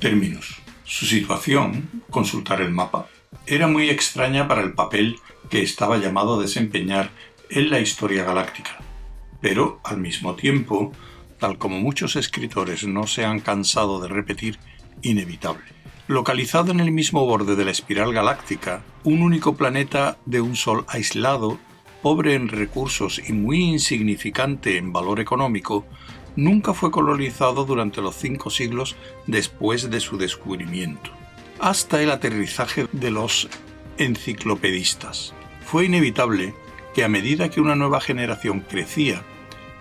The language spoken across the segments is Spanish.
Términos. Su situación, consultar el mapa, era muy extraña para el papel que estaba llamado a desempeñar en la historia galáctica. Pero, al mismo tiempo, tal como muchos escritores no se han cansado de repetir, inevitable. Localizado en el mismo borde de la espiral galáctica, un único planeta de un sol aislado, pobre en recursos y muy insignificante en valor económico, nunca fue colonizado durante los cinco siglos después de su descubrimiento, hasta el aterrizaje de los enciclopedistas. Fue inevitable que a medida que una nueva generación crecía,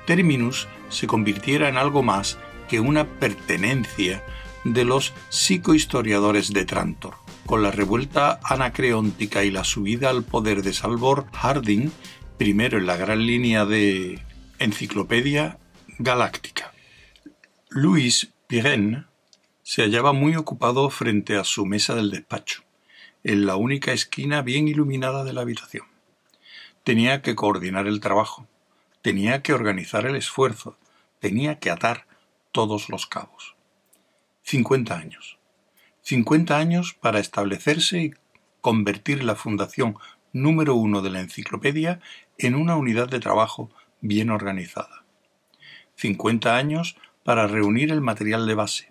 Terminus se convirtiera en algo más que una pertenencia de los psicohistoriadores de Trantor. Con la revuelta anacreóntica y la subida al poder de Salvor Harding, primero en la gran línea de Enciclopedia Galáctica. Louis Pirenne se hallaba muy ocupado frente a su mesa del despacho, en la única esquina bien iluminada de la habitación. Tenía que coordinar el trabajo, tenía que organizar el esfuerzo, tenía que atar todos los cabos. Cincuenta años. Cincuenta años para establecerse y convertir la fundación número uno de la enciclopedia en una unidad de trabajo bien organizada. Cincuenta años para reunir el material de base.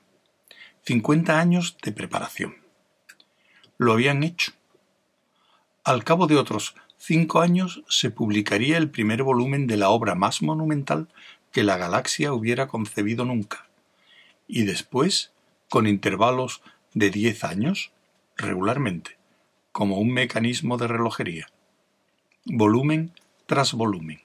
Cincuenta años de preparación. Lo habían hecho. Al cabo de otros cinco años se publicaría el primer volumen de la obra más monumental que la galaxia hubiera concebido nunca. Y después, con intervalos de diez años, regularmente, como un mecanismo de relojería. Volumen tras volumen.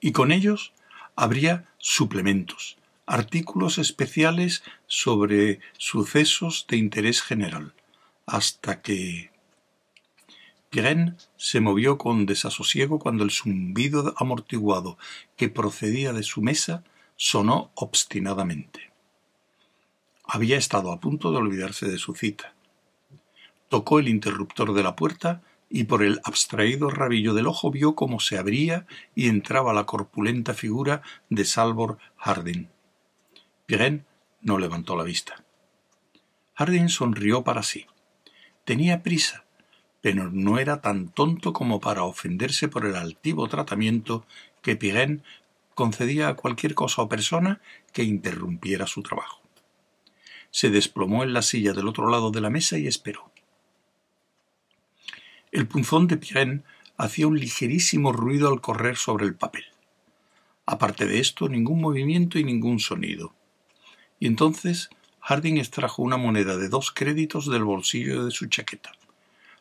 Y con ellos habría suplementos, artículos especiales sobre sucesos de interés general, hasta que Pirén se movió con desasosiego cuando el zumbido amortiguado que procedía de su mesa sonó obstinadamente. Había estado a punto de olvidarse de su cita. Tocó el interruptor de la puerta y por el abstraído rabillo del ojo vio cómo se abría y entraba la corpulenta figura de Salvor Harding. Pirén no levantó la vista. Harding sonrió para sí. Tenía prisa pero no era tan tonto como para ofenderse por el altivo tratamiento que Pirén concedía a cualquier cosa o persona que interrumpiera su trabajo. Se desplomó en la silla del otro lado de la mesa y esperó. El punzón de Pirén hacía un ligerísimo ruido al correr sobre el papel. Aparte de esto, ningún movimiento y ningún sonido. Y entonces Harding extrajo una moneda de dos créditos del bolsillo de su chaqueta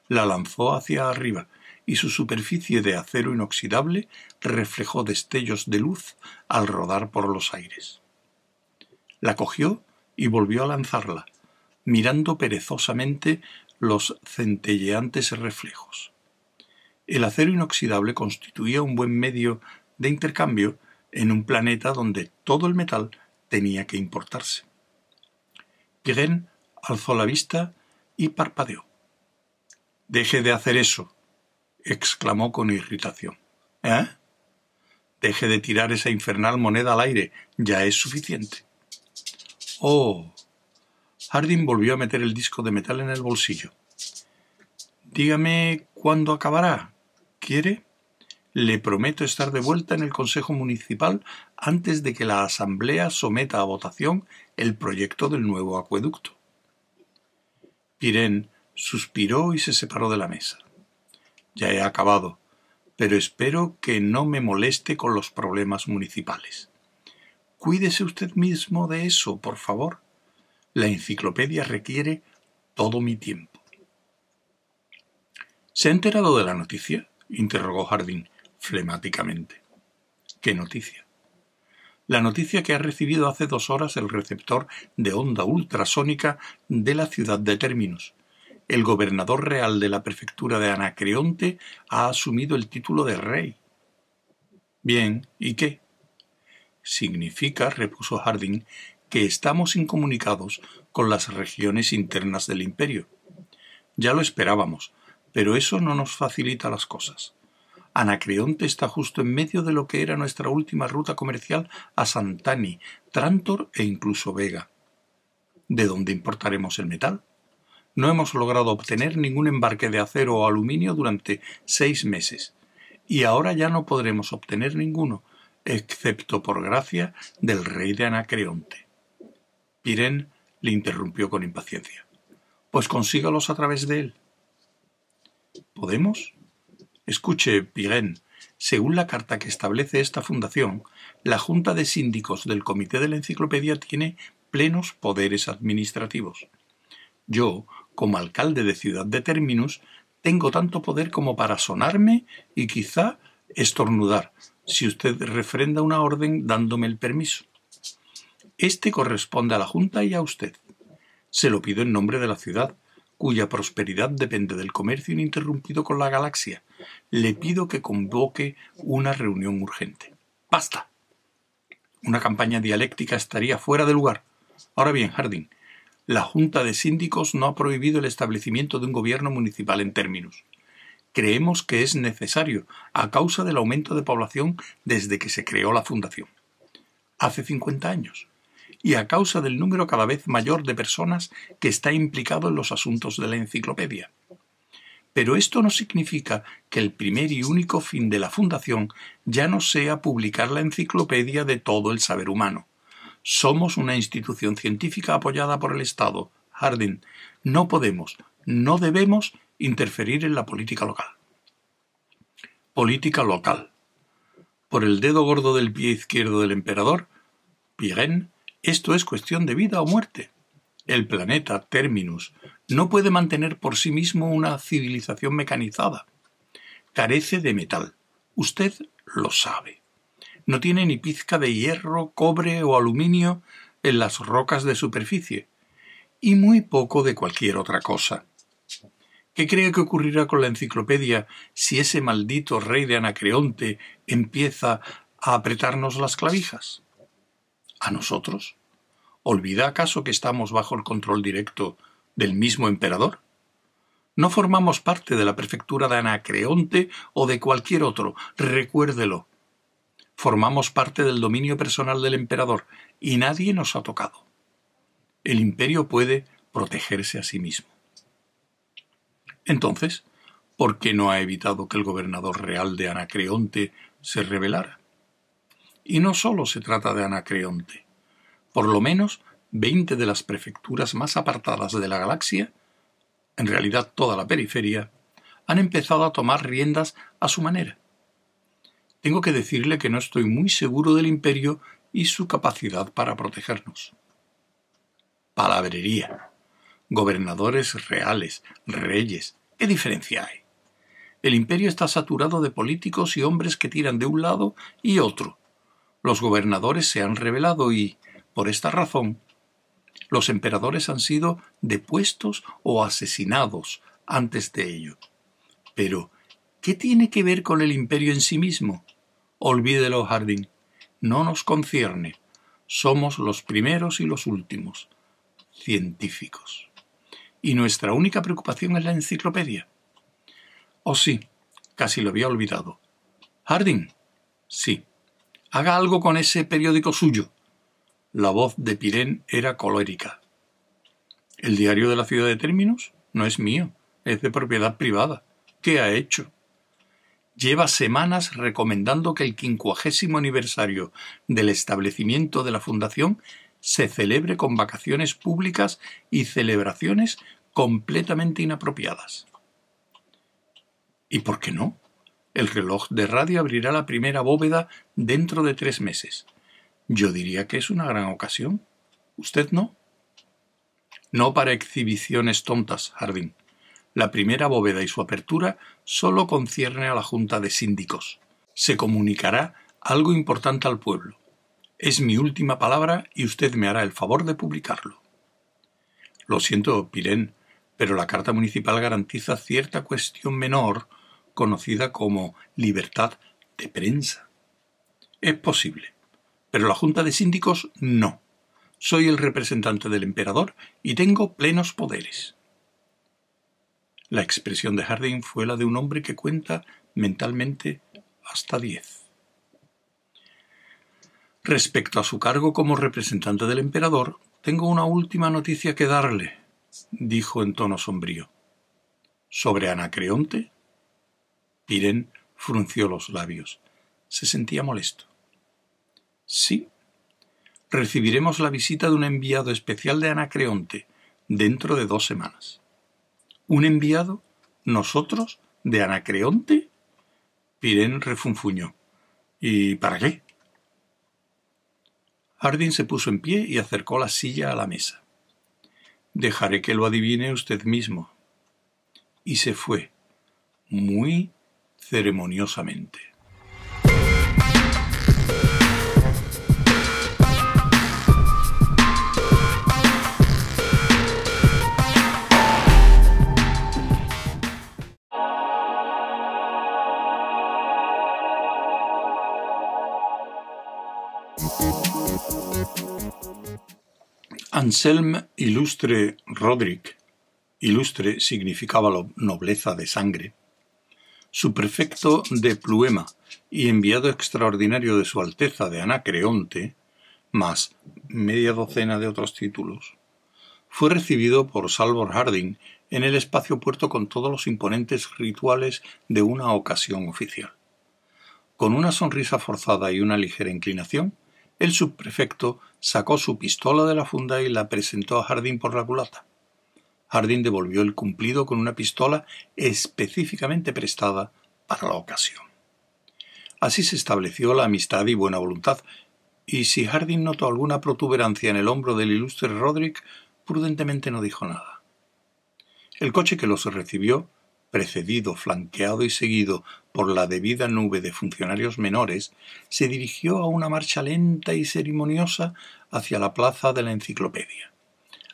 la lanzó hacia arriba y su superficie de acero inoxidable reflejó destellos de luz al rodar por los aires. La cogió y volvió a lanzarla, mirando perezosamente los centelleantes reflejos. El acero inoxidable constituía un buen medio de intercambio en un planeta donde todo el metal tenía que importarse. Pirén alzó la vista y parpadeó. Deje de hacer eso, exclamó con irritación. ¿Eh? Deje de tirar esa infernal moneda al aire, ya es suficiente. Oh. Harding volvió a meter el disco de metal en el bolsillo. Dígame cuándo acabará. ¿Quiere? Le prometo estar de vuelta en el Consejo Municipal antes de que la Asamblea someta a votación el proyecto del nuevo acueducto. Pirén suspiró y se separó de la mesa. Ya he acabado, pero espero que no me moleste con los problemas municipales. Cuídese usted mismo de eso, por favor. La enciclopedia requiere todo mi tiempo. ¿Se ha enterado de la noticia? interrogó Jardín flemáticamente. ¿Qué noticia? La noticia que ha recibido hace dos horas el receptor de onda ultrasónica de la ciudad de Términos el gobernador real de la prefectura de Anacreonte ha asumido el título de rey. Bien, ¿y qué? Significa, repuso Harding, que estamos incomunicados con las regiones internas del imperio. Ya lo esperábamos, pero eso no nos facilita las cosas. Anacreonte está justo en medio de lo que era nuestra última ruta comercial a Santani, Trantor e incluso Vega. ¿De dónde importaremos el metal? No hemos logrado obtener ningún embarque de acero o aluminio durante seis meses, y ahora ya no podremos obtener ninguno, excepto por gracia del rey de Anacreonte. Pirén le interrumpió con impaciencia. Pues consígalos a través de él. ¿Podemos? Escuche, Pirén, según la carta que establece esta fundación, la Junta de Síndicos del Comité de la Enciclopedia tiene plenos poderes administrativos. Yo, como alcalde de Ciudad de Terminus, tengo tanto poder como para sonarme y quizá estornudar, si usted refrenda una orden dándome el permiso. Este corresponde a la Junta y a usted. Se lo pido en nombre de la ciudad, cuya prosperidad depende del comercio ininterrumpido con la galaxia. Le pido que convoque una reunión urgente. ¡Basta! Una campaña dialéctica estaría fuera de lugar. Ahora bien, Harding, la Junta de Síndicos no ha prohibido el establecimiento de un gobierno municipal en términos. Creemos que es necesario a causa del aumento de población desde que se creó la Fundación. Hace 50 años. Y a causa del número cada vez mayor de personas que está implicado en los asuntos de la enciclopedia. Pero esto no significa que el primer y único fin de la Fundación ya no sea publicar la enciclopedia de todo el saber humano. Somos una institución científica apoyada por el Estado. Harding, no podemos, no debemos interferir en la política local. Política local. Por el dedo gordo del pie izquierdo del emperador, Pirén, esto es cuestión de vida o muerte. El planeta Terminus no puede mantener por sí mismo una civilización mecanizada. Carece de metal. Usted lo sabe. No tiene ni pizca de hierro, cobre o aluminio en las rocas de superficie, y muy poco de cualquier otra cosa. ¿Qué cree que ocurrirá con la enciclopedia si ese maldito rey de Anacreonte empieza a apretarnos las clavijas? ¿A nosotros? ¿Olvida acaso que estamos bajo el control directo del mismo emperador? No formamos parte de la prefectura de Anacreonte o de cualquier otro, recuérdelo. Formamos parte del dominio personal del emperador y nadie nos ha tocado. El imperio puede protegerse a sí mismo. Entonces, ¿por qué no ha evitado que el gobernador real de Anacreonte se rebelara? Y no solo se trata de Anacreonte. Por lo menos veinte de las prefecturas más apartadas de la galaxia, en realidad toda la periferia, han empezado a tomar riendas a su manera. Tengo que decirle que no estoy muy seguro del imperio y su capacidad para protegernos. Palabrería. Gobernadores reales, reyes. ¿Qué diferencia hay? El imperio está saturado de políticos y hombres que tiran de un lado y otro. Los gobernadores se han rebelado y, por esta razón, los emperadores han sido depuestos o asesinados antes de ello. Pero, ¿qué tiene que ver con el imperio en sí mismo? Olvídelo, Harding. No nos concierne. Somos los primeros y los últimos. Científicos. Y nuestra única preocupación es la enciclopedia. Oh sí, casi lo había olvidado. Harding. Sí. Haga algo con ese periódico suyo. La voz de Pirén era colérica. El diario de la ciudad de Términos no es mío, es de propiedad privada. ¿Qué ha hecho? Lleva semanas recomendando que el quincuagésimo aniversario del establecimiento de la Fundación se celebre con vacaciones públicas y celebraciones completamente inapropiadas. ¿Y por qué no? El reloj de radio abrirá la primera bóveda dentro de tres meses. Yo diría que es una gran ocasión. ¿Usted no? No para exhibiciones tontas, Harding. La primera bóveda y su apertura solo concierne a la Junta de Síndicos. Se comunicará algo importante al pueblo. Es mi última palabra y usted me hará el favor de publicarlo. Lo siento, Pirén, pero la Carta Municipal garantiza cierta cuestión menor conocida como libertad de prensa. Es posible, pero la Junta de Síndicos no. Soy el representante del emperador y tengo plenos poderes. La expresión de Harding fue la de un hombre que cuenta mentalmente hasta diez. Respecto a su cargo como representante del emperador, tengo una última noticia que darle, dijo en tono sombrío. ¿Sobre Anacreonte? Pirén frunció los labios. Se sentía molesto. Sí. Recibiremos la visita de un enviado especial de Anacreonte dentro de dos semanas. ¿Un enviado? ¿Nosotros? ¿De Anacreonte? Pirén refunfuñó. ¿Y para qué? Harding se puso en pie y acercó la silla a la mesa. Dejaré que lo adivine usted mismo. Y se fue, muy ceremoniosamente. Anselm Ilustre Roderick, ilustre significaba nobleza de sangre, su prefecto de Pluema y enviado extraordinario de Su Alteza de Anacreonte, más media docena de otros títulos, fue recibido por Salvor Harding en el espacio puerto con todos los imponentes rituales de una ocasión oficial. Con una sonrisa forzada y una ligera inclinación, el subprefecto sacó su pistola de la funda y la presentó a Jardín por la culata. Jardín devolvió el cumplido con una pistola específicamente prestada para la ocasión. Así se estableció la amistad y buena voluntad, y si Harding notó alguna protuberancia en el hombro del ilustre Roderick, prudentemente no dijo nada. El coche que los recibió precedido, flanqueado y seguido por la debida nube de funcionarios menores, se dirigió a una marcha lenta y ceremoniosa hacia la plaza de la enciclopedia,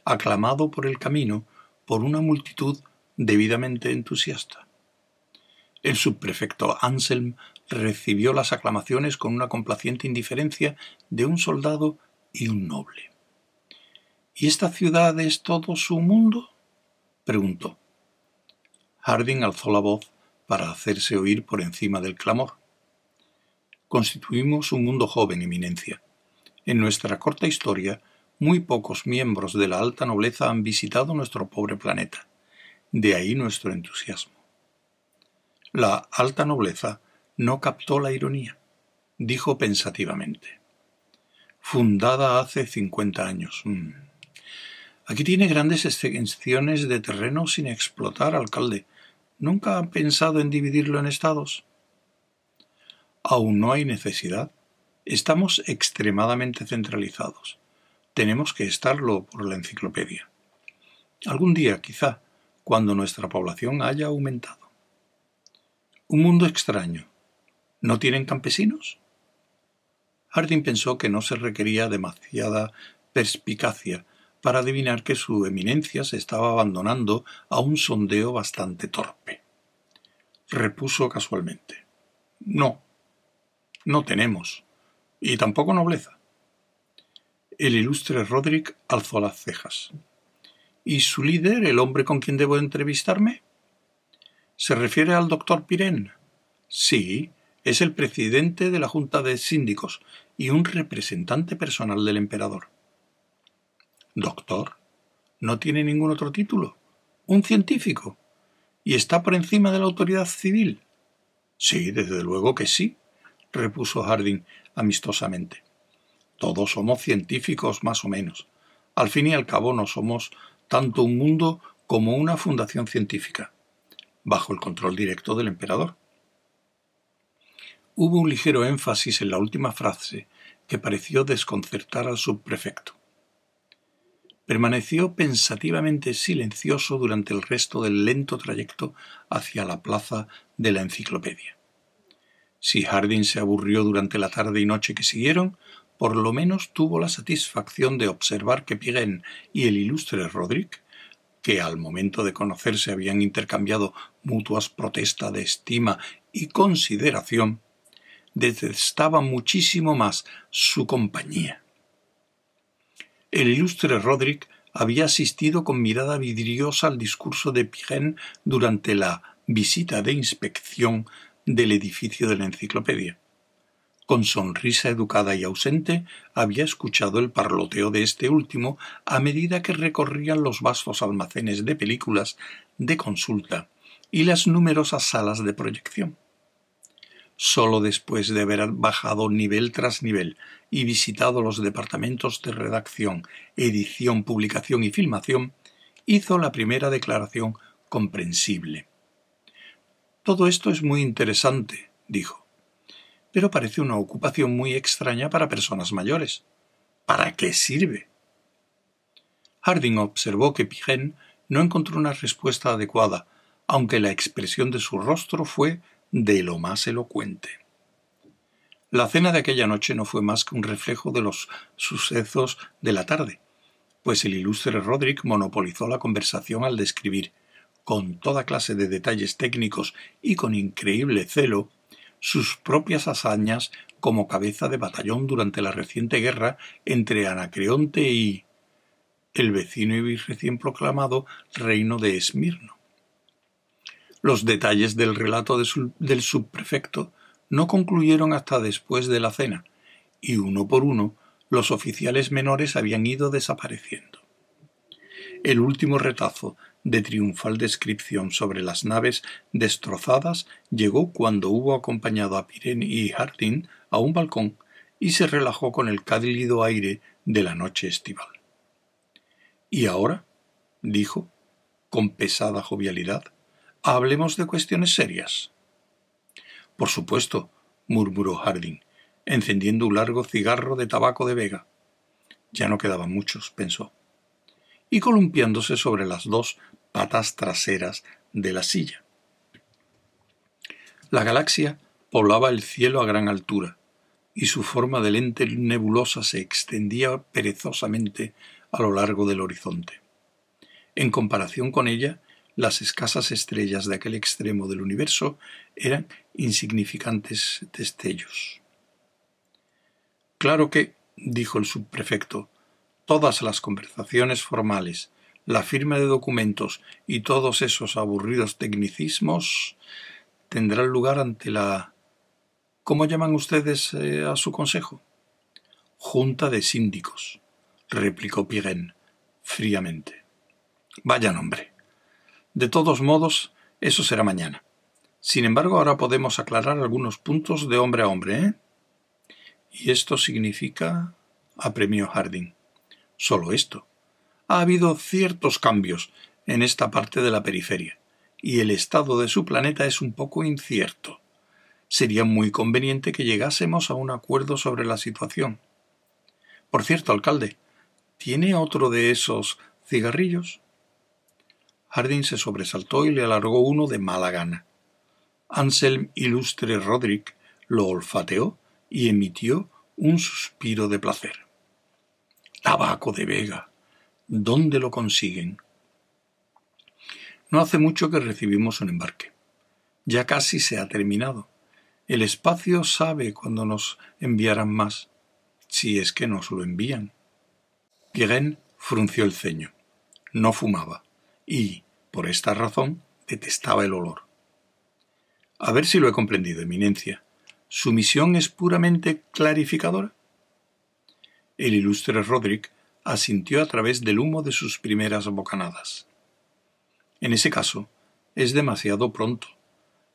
aclamado por el camino por una multitud debidamente entusiasta. El subprefecto Anselm recibió las aclamaciones con una complaciente indiferencia de un soldado y un noble. ¿Y esta ciudad es todo su mundo? preguntó. Harding alzó la voz para hacerse oír por encima del clamor. Constituimos un mundo joven, Eminencia. En nuestra corta historia, muy pocos miembros de la alta nobleza han visitado nuestro pobre planeta. De ahí nuestro entusiasmo. La alta nobleza no captó la ironía. Dijo pensativamente. Fundada hace cincuenta años. Mm. Aquí tiene grandes extensiones de terreno sin explotar, alcalde. ¿Nunca han pensado en dividirlo en estados? Aún no hay necesidad. Estamos extremadamente centralizados. Tenemos que estarlo por la enciclopedia. Algún día, quizá, cuando nuestra población haya aumentado. Un mundo extraño. ¿No tienen campesinos? Harding pensó que no se requería demasiada perspicacia para adivinar que su eminencia se estaba abandonando a un sondeo bastante torpe. Repuso casualmente. No, no tenemos, y tampoco nobleza. El ilustre Roderick alzó las cejas. ¿Y su líder, el hombre con quien debo entrevistarme? ¿Se refiere al doctor Pirén? Sí, es el presidente de la Junta de Síndicos y un representante personal del emperador. Doctor. ¿No tiene ningún otro título? ¿Un científico? ¿Y está por encima de la autoridad civil? Sí, desde luego que sí, repuso Harding amistosamente. Todos somos científicos más o menos. Al fin y al cabo no somos tanto un mundo como una fundación científica, bajo el control directo del emperador. Hubo un ligero énfasis en la última frase que pareció desconcertar al subprefecto. Permaneció pensativamente silencioso durante el resto del lento trayecto hacia la plaza de la enciclopedia. Si Harding se aburrió durante la tarde y noche que siguieron, por lo menos tuvo la satisfacción de observar que Pirén y el ilustre Roderick, que al momento de conocerse habían intercambiado mutuas protestas de estima y consideración, detestaban muchísimo más su compañía el ilustre Roderick había asistido con mirada vidriosa al discurso de Pirén durante la visita de inspección del edificio de la enciclopedia. Con sonrisa educada y ausente, había escuchado el parloteo de este último a medida que recorrían los vastos almacenes de películas de consulta y las numerosas salas de proyección. Solo después de haber bajado nivel tras nivel y visitado los departamentos de redacción, edición, publicación y filmación, hizo la primera declaración comprensible. Todo esto es muy interesante, dijo, pero parece una ocupación muy extraña para personas mayores. ¿Para qué sirve? Harding observó que Pigen no encontró una respuesta adecuada, aunque la expresión de su rostro fue de lo más elocuente. La cena de aquella noche no fue más que un reflejo de los sucesos de la tarde, pues el ilustre Roderick monopolizó la conversación al describir, con toda clase de detalles técnicos y con increíble celo, sus propias hazañas como cabeza de batallón durante la reciente guerra entre Anacreonte y el vecino y recién proclamado reino de Esmirno. Los detalles del relato del subprefecto no concluyeron hasta después de la cena, y uno por uno los oficiales menores habían ido desapareciendo. El último retazo de triunfal descripción sobre las naves destrozadas llegó cuando hubo acompañado a Pirene y Harding a un balcón y se relajó con el cálido aire de la noche estival. ¿Y ahora? dijo, con pesada jovialidad, Hablemos de cuestiones serias. Por supuesto, murmuró Harding, encendiendo un largo cigarro de tabaco de vega. Ya no quedaban muchos, pensó. Y columpiándose sobre las dos patas traseras de la silla. La galaxia poblaba el cielo a gran altura, y su forma de lente nebulosa se extendía perezosamente a lo largo del horizonte. En comparación con ella, las escasas estrellas de aquel extremo del universo eran insignificantes destellos. Claro que, dijo el subprefecto, todas las conversaciones formales, la firma de documentos y todos esos aburridos tecnicismos tendrán lugar ante la ¿Cómo llaman ustedes eh, a su consejo? Junta de síndicos, replicó Pirén fríamente. Vaya nombre. De todos modos, eso será mañana. Sin embargo, ahora podemos aclarar algunos puntos de hombre a hombre, ¿eh? Y esto significa. apremió Harding. Solo esto. Ha habido ciertos cambios en esta parte de la periferia, y el estado de su planeta es un poco incierto. Sería muy conveniente que llegásemos a un acuerdo sobre la situación. Por cierto, alcalde, ¿tiene otro de esos cigarrillos? Harding se sobresaltó y le alargó uno de mala gana. Anselm Ilustre Roderick lo olfateó y emitió un suspiro de placer. Tabaco de Vega. ¿Dónde lo consiguen? No hace mucho que recibimos un embarque. Ya casi se ha terminado. El espacio sabe cuándo nos enviarán más, si es que nos lo envían. Pirén frunció el ceño. No fumaba y, por esta razón, detestaba el olor. A ver si lo he comprendido, Eminencia. ¿Su misión es puramente clarificadora? El ilustre Roderick asintió a través del humo de sus primeras bocanadas. En ese caso, es demasiado pronto.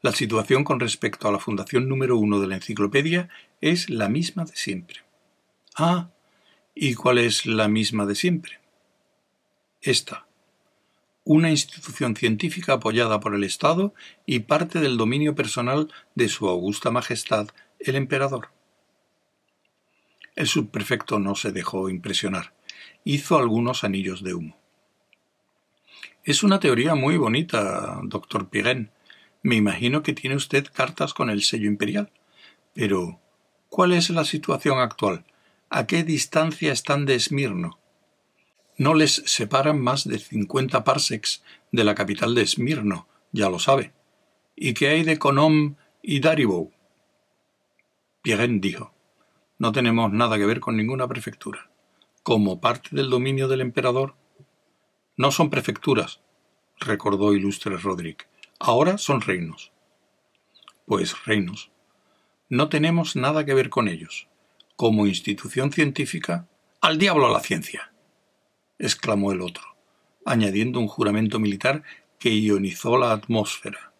La situación con respecto a la fundación número uno de la enciclopedia es la misma de siempre. Ah, ¿y cuál es la misma de siempre? Esta una institución científica apoyada por el Estado y parte del dominio personal de Su Augusta Majestad el Emperador. El subprefecto no se dejó impresionar. Hizo algunos anillos de humo. Es una teoría muy bonita, doctor Pirén. Me imagino que tiene usted cartas con el sello imperial. Pero, ¿cuál es la situación actual? ¿A qué distancia están de Esmirno? No les separan más de cincuenta parsecs de la capital de Esmirno, ya lo sabe. ¿Y qué hay de Konom y Daribou? Pierren dijo: No tenemos nada que ver con ninguna prefectura. Como parte del dominio del emperador. No son prefecturas, recordó ilustre Roderick. Ahora son reinos. Pues, reinos, no tenemos nada que ver con ellos. Como institución científica, al diablo la ciencia. exclamó el otro, añadiendo un juramento militar que ionizó la atmósfera.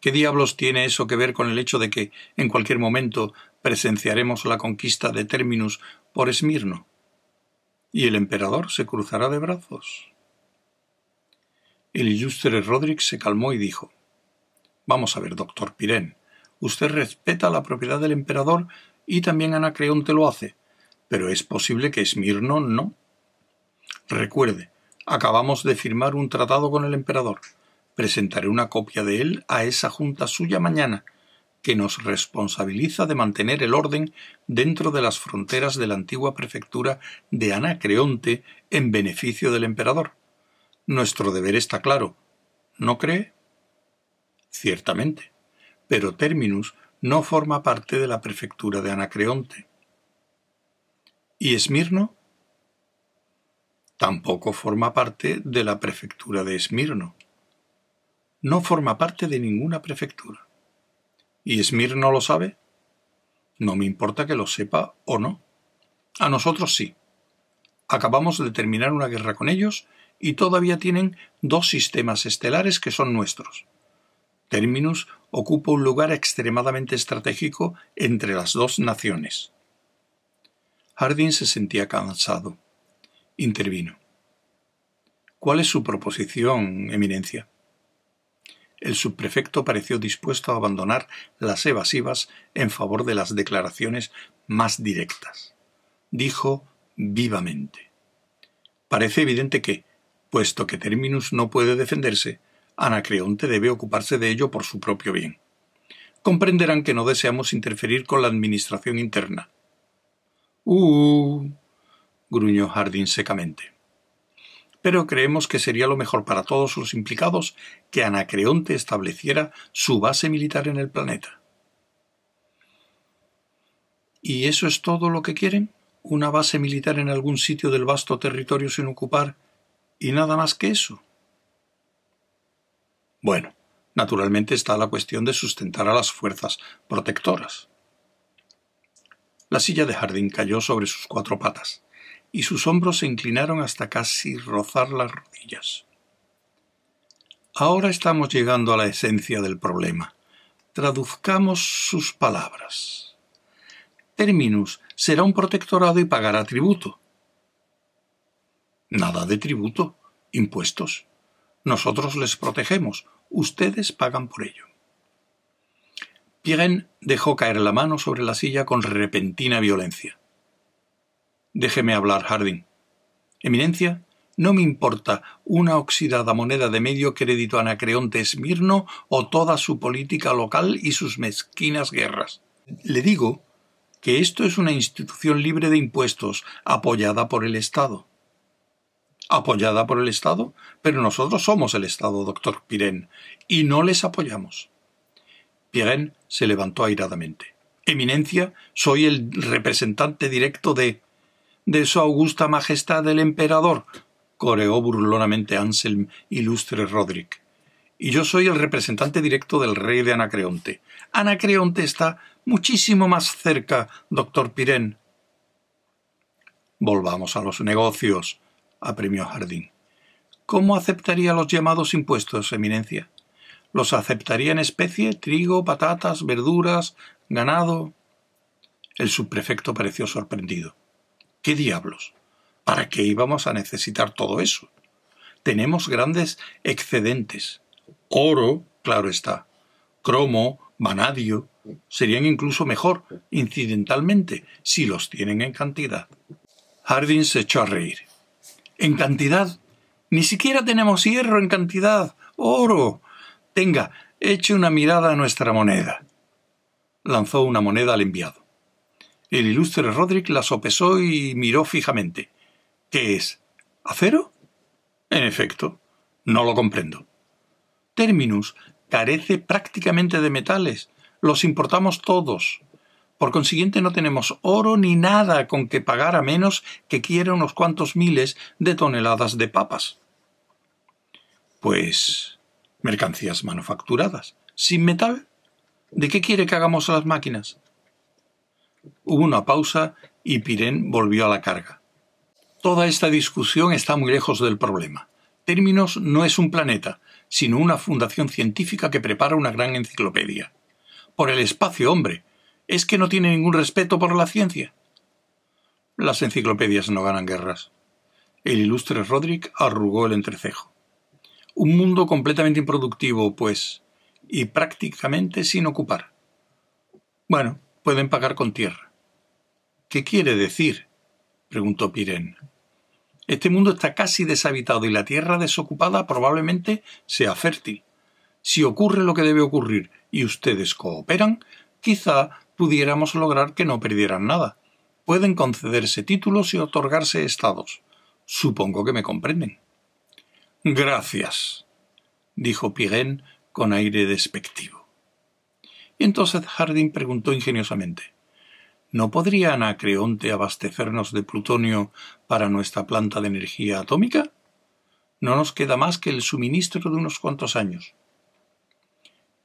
¿Qué diablos tiene eso que ver con el hecho de que, en cualquier momento, presenciaremos la conquista de Terminus por Esmirno? ¿Y el emperador se cruzará de brazos? El ilustre Roderick se calmó y dijo Vamos a ver, doctor Pirén. Usted respeta la propiedad del emperador y también Anacreonte lo hace, pero es posible que Esmirno no. Recuerde, acabamos de firmar un tratado con el emperador. Presentaré una copia de él a esa junta suya mañana, que nos responsabiliza de mantener el orden dentro de las fronteras de la antigua prefectura de Anacreonte en beneficio del emperador. Nuestro deber está claro. ¿No cree? Ciertamente. Pero Terminus no forma parte de la prefectura de Anacreonte. ¿Y Esmirno? Tampoco forma parte de la prefectura de Esmirno no forma parte de ninguna prefectura. ¿Y Esmirno lo sabe? No me importa que lo sepa o no. A nosotros sí. Acabamos de terminar una guerra con ellos y todavía tienen dos sistemas estelares que son nuestros. Terminus ocupa un lugar extremadamente estratégico entre las dos naciones. Hardin se sentía cansado. Intervino. ¿Cuál es su proposición, Eminencia? El subprefecto pareció dispuesto a abandonar las evasivas en favor de las declaraciones más directas. Dijo vivamente Parece evidente que, puesto que Terminus no puede defenderse, Anacreonte debe ocuparse de ello por su propio bien. Comprenderán que no deseamos interferir con la administración interna. Uh. gruñó Hardin secamente pero creemos que sería lo mejor para todos los implicados que Anacreonte estableciera su base militar en el planeta. ¿Y eso es todo lo que quieren? ¿Una base militar en algún sitio del vasto territorio sin ocupar y nada más que eso? Bueno, naturalmente está la cuestión de sustentar a las fuerzas protectoras. La silla de jardín cayó sobre sus cuatro patas y sus hombros se inclinaron hasta casi rozar las rodillas. Ahora estamos llegando a la esencia del problema. Traduzcamos sus palabras. Terminus será un protectorado y pagará tributo. Nada de tributo, impuestos. Nosotros les protegemos, ustedes pagan por ello. Pirén dejó caer la mano sobre la silla con repentina violencia. Déjeme hablar, Harding. Eminencia, no me importa una oxidada moneda de medio crédito anacreonte Esmirno o toda su política local y sus mezquinas guerras. Le digo que esto es una institución libre de impuestos, apoyada por el Estado. ¿Apoyada por el Estado? Pero nosotros somos el Estado, doctor Pirén, y no les apoyamos. Pirén se levantó airadamente. Eminencia, soy el representante directo de de su augusta majestad el emperador, coreó burlonamente Anselm ilustre Roderick. Y yo soy el representante directo del rey de Anacreonte. Anacreonte está muchísimo más cerca, doctor Pirén. Volvamos a los negocios, apremió Jardín. ¿Cómo aceptaría los llamados impuestos, Eminencia? ¿Los aceptaría en especie, trigo, patatas, verduras, ganado? El subprefecto pareció sorprendido. ¿Qué diablos? ¿Para qué íbamos a necesitar todo eso? Tenemos grandes excedentes. Oro, claro está. Cromo, vanadio, serían incluso mejor, incidentalmente, si los tienen en cantidad. Hardin se echó a reír. ¿En cantidad? Ni siquiera tenemos hierro en cantidad. Oro. Tenga, eche una mirada a nuestra moneda. Lanzó una moneda al enviado. El ilustre Roderick la sopesó y miró fijamente. ¿Qué es? ¿Acero? En efecto, no lo comprendo. Terminus carece prácticamente de metales. Los importamos todos. Por consiguiente no tenemos oro ni nada con que pagar a menos que quiera unos cuantos miles de toneladas de papas. Pues mercancías manufacturadas. ¿Sin metal? ¿De qué quiere que hagamos las máquinas? Hubo una pausa y Pirén volvió a la carga. Toda esta discusión está muy lejos del problema. Términos no es un planeta, sino una fundación científica que prepara una gran enciclopedia. Por el espacio, hombre. ¿Es que no tiene ningún respeto por la ciencia? Las enciclopedias no ganan guerras. El ilustre Roderick arrugó el entrecejo. Un mundo completamente improductivo, pues, y prácticamente sin ocupar. Bueno, pueden pagar con tierra. ¿Qué quiere decir? preguntó Pirén. Este mundo está casi deshabitado y la tierra desocupada probablemente sea fértil. Si ocurre lo que debe ocurrir y ustedes cooperan, quizá pudiéramos lograr que no perdieran nada. Pueden concederse títulos y otorgarse estados. Supongo que me comprenden. Gracias, dijo Pirén con aire despectivo. Y entonces Harding preguntó ingeniosamente ¿No podría Anacreonte abastecernos de plutonio para nuestra planta de energía atómica? No nos queda más que el suministro de unos cuantos años.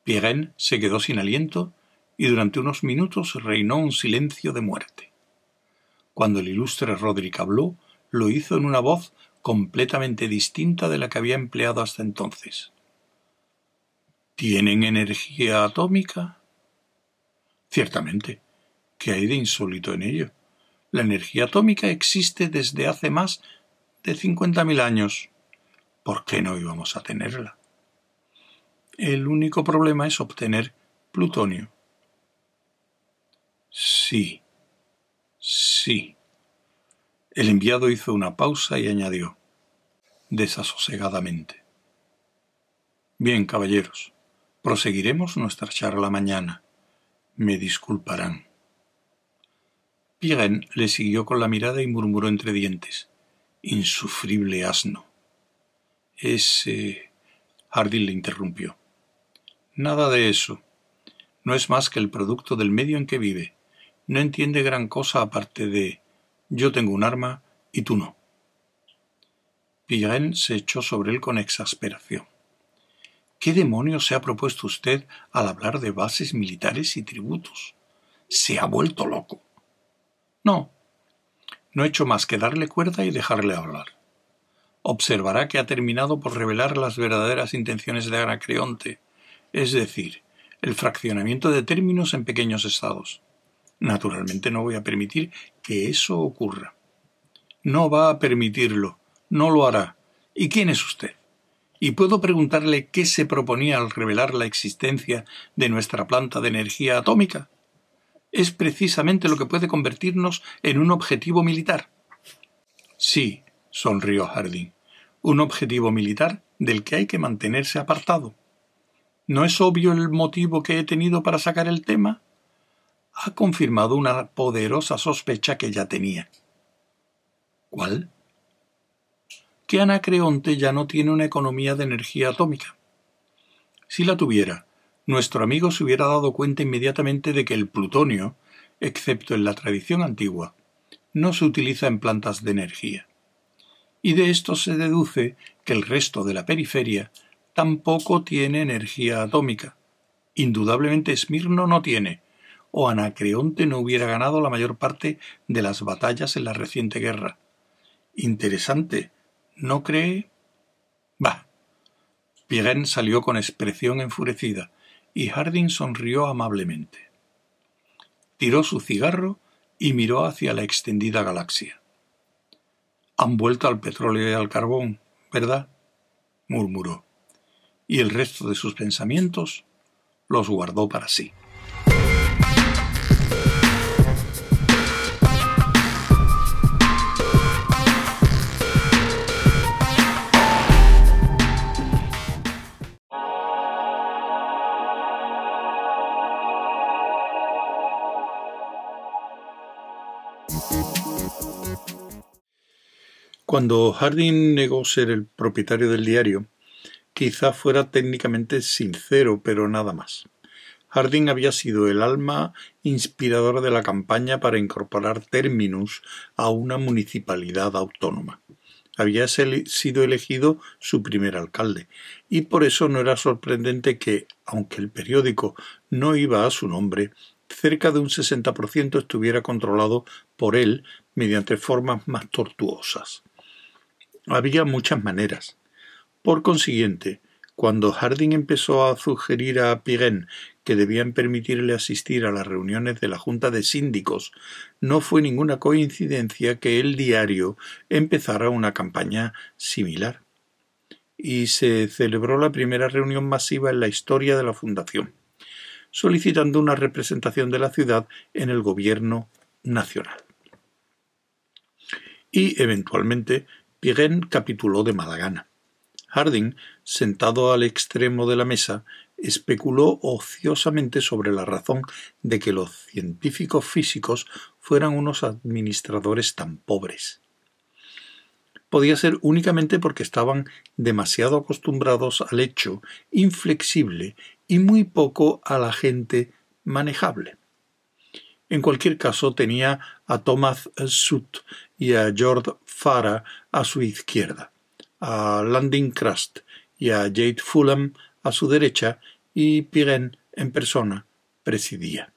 Pirén se quedó sin aliento y durante unos minutos reinó un silencio de muerte. Cuando el ilustre Roderick habló, lo hizo en una voz completamente distinta de la que había empleado hasta entonces. ¿Tienen energía atómica? Ciertamente. ¿Qué hay de insólito en ello? La energía atómica existe desde hace más de cincuenta mil años. ¿Por qué no íbamos a tenerla? El único problema es obtener plutonio. Sí, sí. El enviado hizo una pausa y añadió, desasosegadamente. Bien, caballeros, proseguiremos nuestra charla mañana. Me disculparán. Pirén le siguió con la mirada y murmuró entre dientes. Insufrible asno. Ese. Harding le interrumpió. Nada de eso. No es más que el producto del medio en que vive. No entiende gran cosa aparte de yo tengo un arma y tú no. Pirén se echó sobre él con exasperación. ¿Qué demonios se ha propuesto usted al hablar de bases militares y tributos? Se ha vuelto loco. No. No he hecho más que darle cuerda y dejarle hablar. Observará que ha terminado por revelar las verdaderas intenciones de Anacreonte, es decir, el fraccionamiento de términos en pequeños estados. Naturalmente no voy a permitir que eso ocurra. No va a permitirlo, no lo hará. ¿Y quién es usted? ¿Y puedo preguntarle qué se proponía al revelar la existencia de nuestra planta de energía atómica? Es precisamente lo que puede convertirnos en un objetivo militar. Sí, sonrió Harding, un objetivo militar del que hay que mantenerse apartado. ¿No es obvio el motivo que he tenido para sacar el tema? ha confirmado una poderosa sospecha que ya tenía. ¿Cuál? Que Anacreonte ya no tiene una economía de energía atómica. Si la tuviera, nuestro amigo se hubiera dado cuenta inmediatamente de que el plutonio, excepto en la tradición antigua, no se utiliza en plantas de energía. Y de esto se deduce que el resto de la periferia tampoco tiene energía atómica. Indudablemente Esmirno no tiene, o Anacreonte no hubiera ganado la mayor parte de las batallas en la reciente guerra. Interesante, ¿no cree? Bah. Pirén salió con expresión enfurecida y Harding sonrió amablemente. Tiró su cigarro y miró hacia la extendida galaxia. Han vuelto al petróleo y al carbón, ¿verdad? murmuró, y el resto de sus pensamientos los guardó para sí. Cuando Harding negó ser el propietario del diario, quizá fuera técnicamente sincero, pero nada más. Harding había sido el alma inspiradora de la campaña para incorporar Terminus a una municipalidad autónoma. había sido elegido su primer alcalde, y por eso no era sorprendente que, aunque el periódico no iba a su nombre, cerca de un 60% estuviera controlado por él mediante formas más tortuosas. Había muchas maneras. Por consiguiente, cuando Harding empezó a sugerir a Pirén que debían permitirle asistir a las reuniones de la Junta de Síndicos, no fue ninguna coincidencia que el diario empezara una campaña similar. Y se celebró la primera reunión masiva en la historia de la Fundación, solicitando una representación de la ciudad en el gobierno nacional. Y, eventualmente, Pirén capituló de mala gana. Harding, sentado al extremo de la mesa, especuló ociosamente sobre la razón de que los científicos físicos fueran unos administradores tan pobres. Podía ser únicamente porque estaban demasiado acostumbrados al hecho inflexible y muy poco a la gente manejable. En cualquier caso, tenía a Thomas Sutt y a George Farah a su izquierda a Landing Crust y a Jade Fulham a su derecha y Pirén en persona presidía.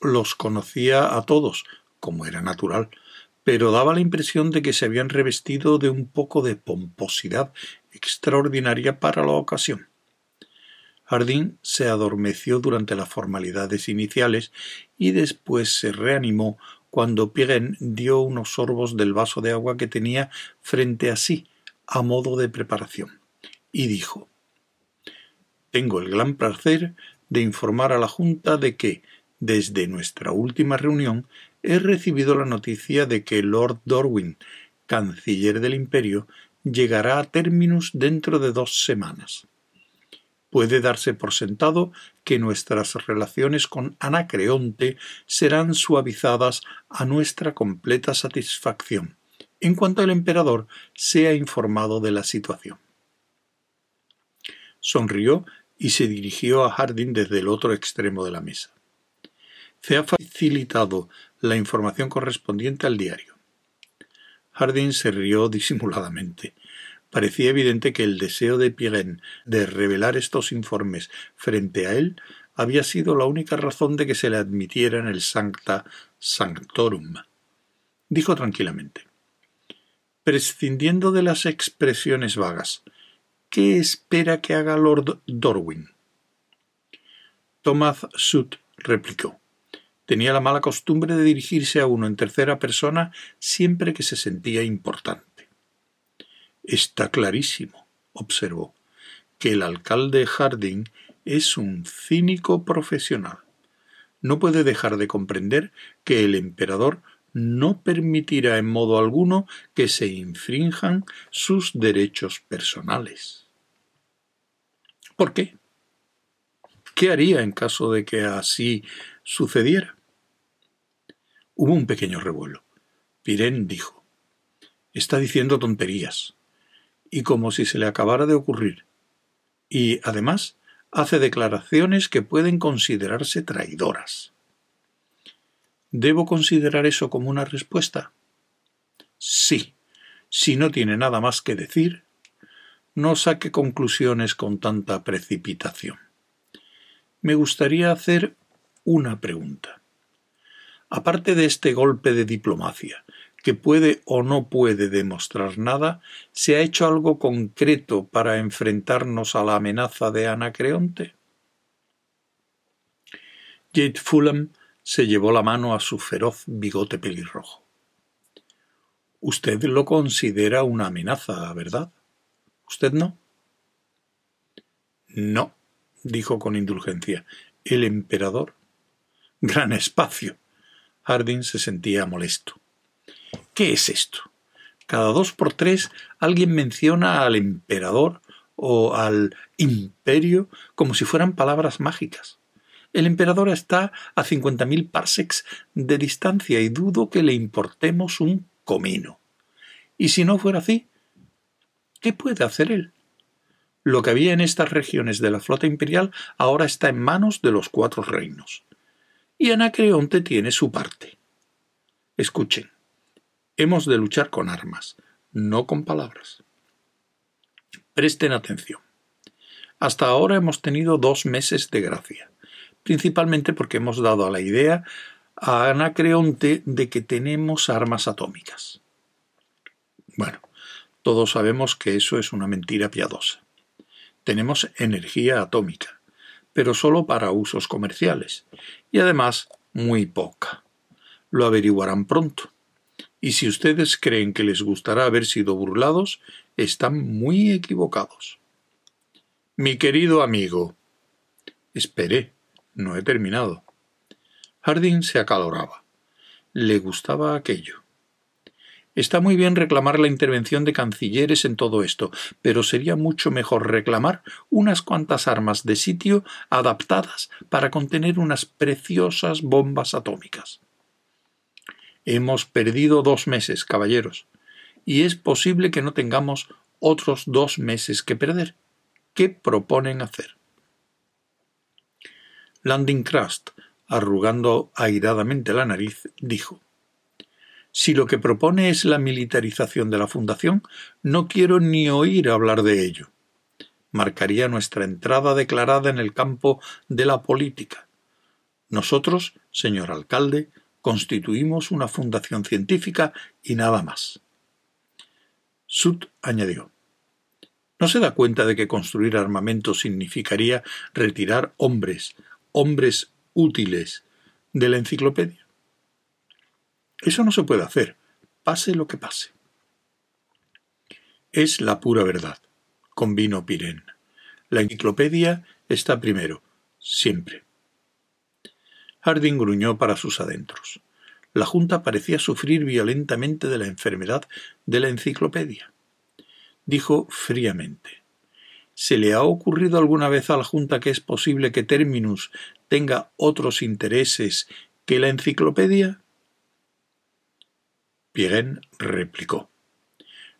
Los conocía a todos, como era natural, pero daba la impresión de que se habían revestido de un poco de pomposidad extraordinaria para la ocasión. Harding se adormeció durante las formalidades iniciales y después se reanimó cuando Pirén dio unos sorbos del vaso de agua que tenía frente a sí, a modo de preparación, y dijo Tengo el gran placer de informar a la Junta de que, desde nuestra última reunión, he recibido la noticia de que Lord Dorwin, canciller del Imperio, llegará a términos dentro de dos semanas. Puede darse por sentado que nuestras relaciones con Anacreonte serán suavizadas a nuestra completa satisfacción en cuanto el emperador sea informado de la situación. Sonrió y se dirigió a Harding desde el otro extremo de la mesa. Se ha facilitado la información correspondiente al diario. Harding se rió disimuladamente. Parecía evidente que el deseo de Pirén de revelar estos informes frente a él había sido la única razón de que se le admitiera en el Sancta Sanctorum. Dijo tranquilamente prescindiendo de las expresiones vagas. ¿Qué espera que haga Lord Dorwin? Thomas Sutt replicó. Tenía la mala costumbre de dirigirse a uno en tercera persona siempre que se sentía importante. Está clarísimo, observó, que el alcalde Harding es un cínico profesional. No puede dejar de comprender que el emperador no permitirá en modo alguno que se infrinjan sus derechos personales. ¿Por qué? ¿Qué haría en caso de que así sucediera? Hubo un pequeño revuelo. Pirén dijo Está diciendo tonterías. Y como si se le acabara de ocurrir. Y, además, hace declaraciones que pueden considerarse traidoras. ¿Debo considerar eso como una respuesta? Sí. Si no tiene nada más que decir, no saque conclusiones con tanta precipitación. Me gustaría hacer una pregunta. Aparte de este golpe de diplomacia, que puede o no puede demostrar nada, ¿se ha hecho algo concreto para enfrentarnos a la amenaza de Anacreonte? Jade Fulham se llevó la mano a su feroz bigote pelirrojo. Usted lo considera una amenaza, ¿verdad? ¿Usted no? No, dijo con indulgencia. El emperador. Gran espacio. Harding se sentía molesto. ¿Qué es esto? Cada dos por tres alguien menciona al emperador o al imperio como si fueran palabras mágicas. El emperador está a cincuenta mil parsecs de distancia y dudo que le importemos un comino. Y si no fuera así, ¿qué puede hacer él? Lo que había en estas regiones de la flota imperial ahora está en manos de los cuatro reinos. Y Anacreonte tiene su parte. Escuchen, hemos de luchar con armas, no con palabras. Presten atención. Hasta ahora hemos tenido dos meses de gracia, principalmente porque hemos dado a la idea a Anacreonte de que tenemos armas atómicas. Bueno, todos sabemos que eso es una mentira piadosa. Tenemos energía atómica, pero solo para usos comerciales, y además muy poca. Lo averiguarán pronto. Y si ustedes creen que les gustará haber sido burlados, están muy equivocados. Mi querido amigo. Esperé, no he terminado. Harding se acaloraba. Le gustaba aquello. Está muy bien reclamar la intervención de cancilleres en todo esto, pero sería mucho mejor reclamar unas cuantas armas de sitio adaptadas para contener unas preciosas bombas atómicas. Hemos perdido dos meses, caballeros, y es posible que no tengamos otros dos meses que perder. ¿Qué proponen hacer? Landing Crust, arrugando airadamente la nariz, dijo si lo que propone es la militarización de la Fundación, no quiero ni oír hablar de ello. Marcaría nuestra entrada declarada en el campo de la política. Nosotros, señor alcalde, constituimos una fundación científica y nada más. Sut añadió. ¿No se da cuenta de que construir armamento significaría retirar hombres, hombres útiles, de la enciclopedia? Eso no se puede hacer, pase lo que pase. Es la pura verdad, convino Pirén. La enciclopedia está primero, siempre. Harding gruñó para sus adentros. La Junta parecía sufrir violentamente de la enfermedad de la enciclopedia. Dijo fríamente ¿Se le ha ocurrido alguna vez a la Junta que es posible que Terminus tenga otros intereses que la enciclopedia? Pirén replicó.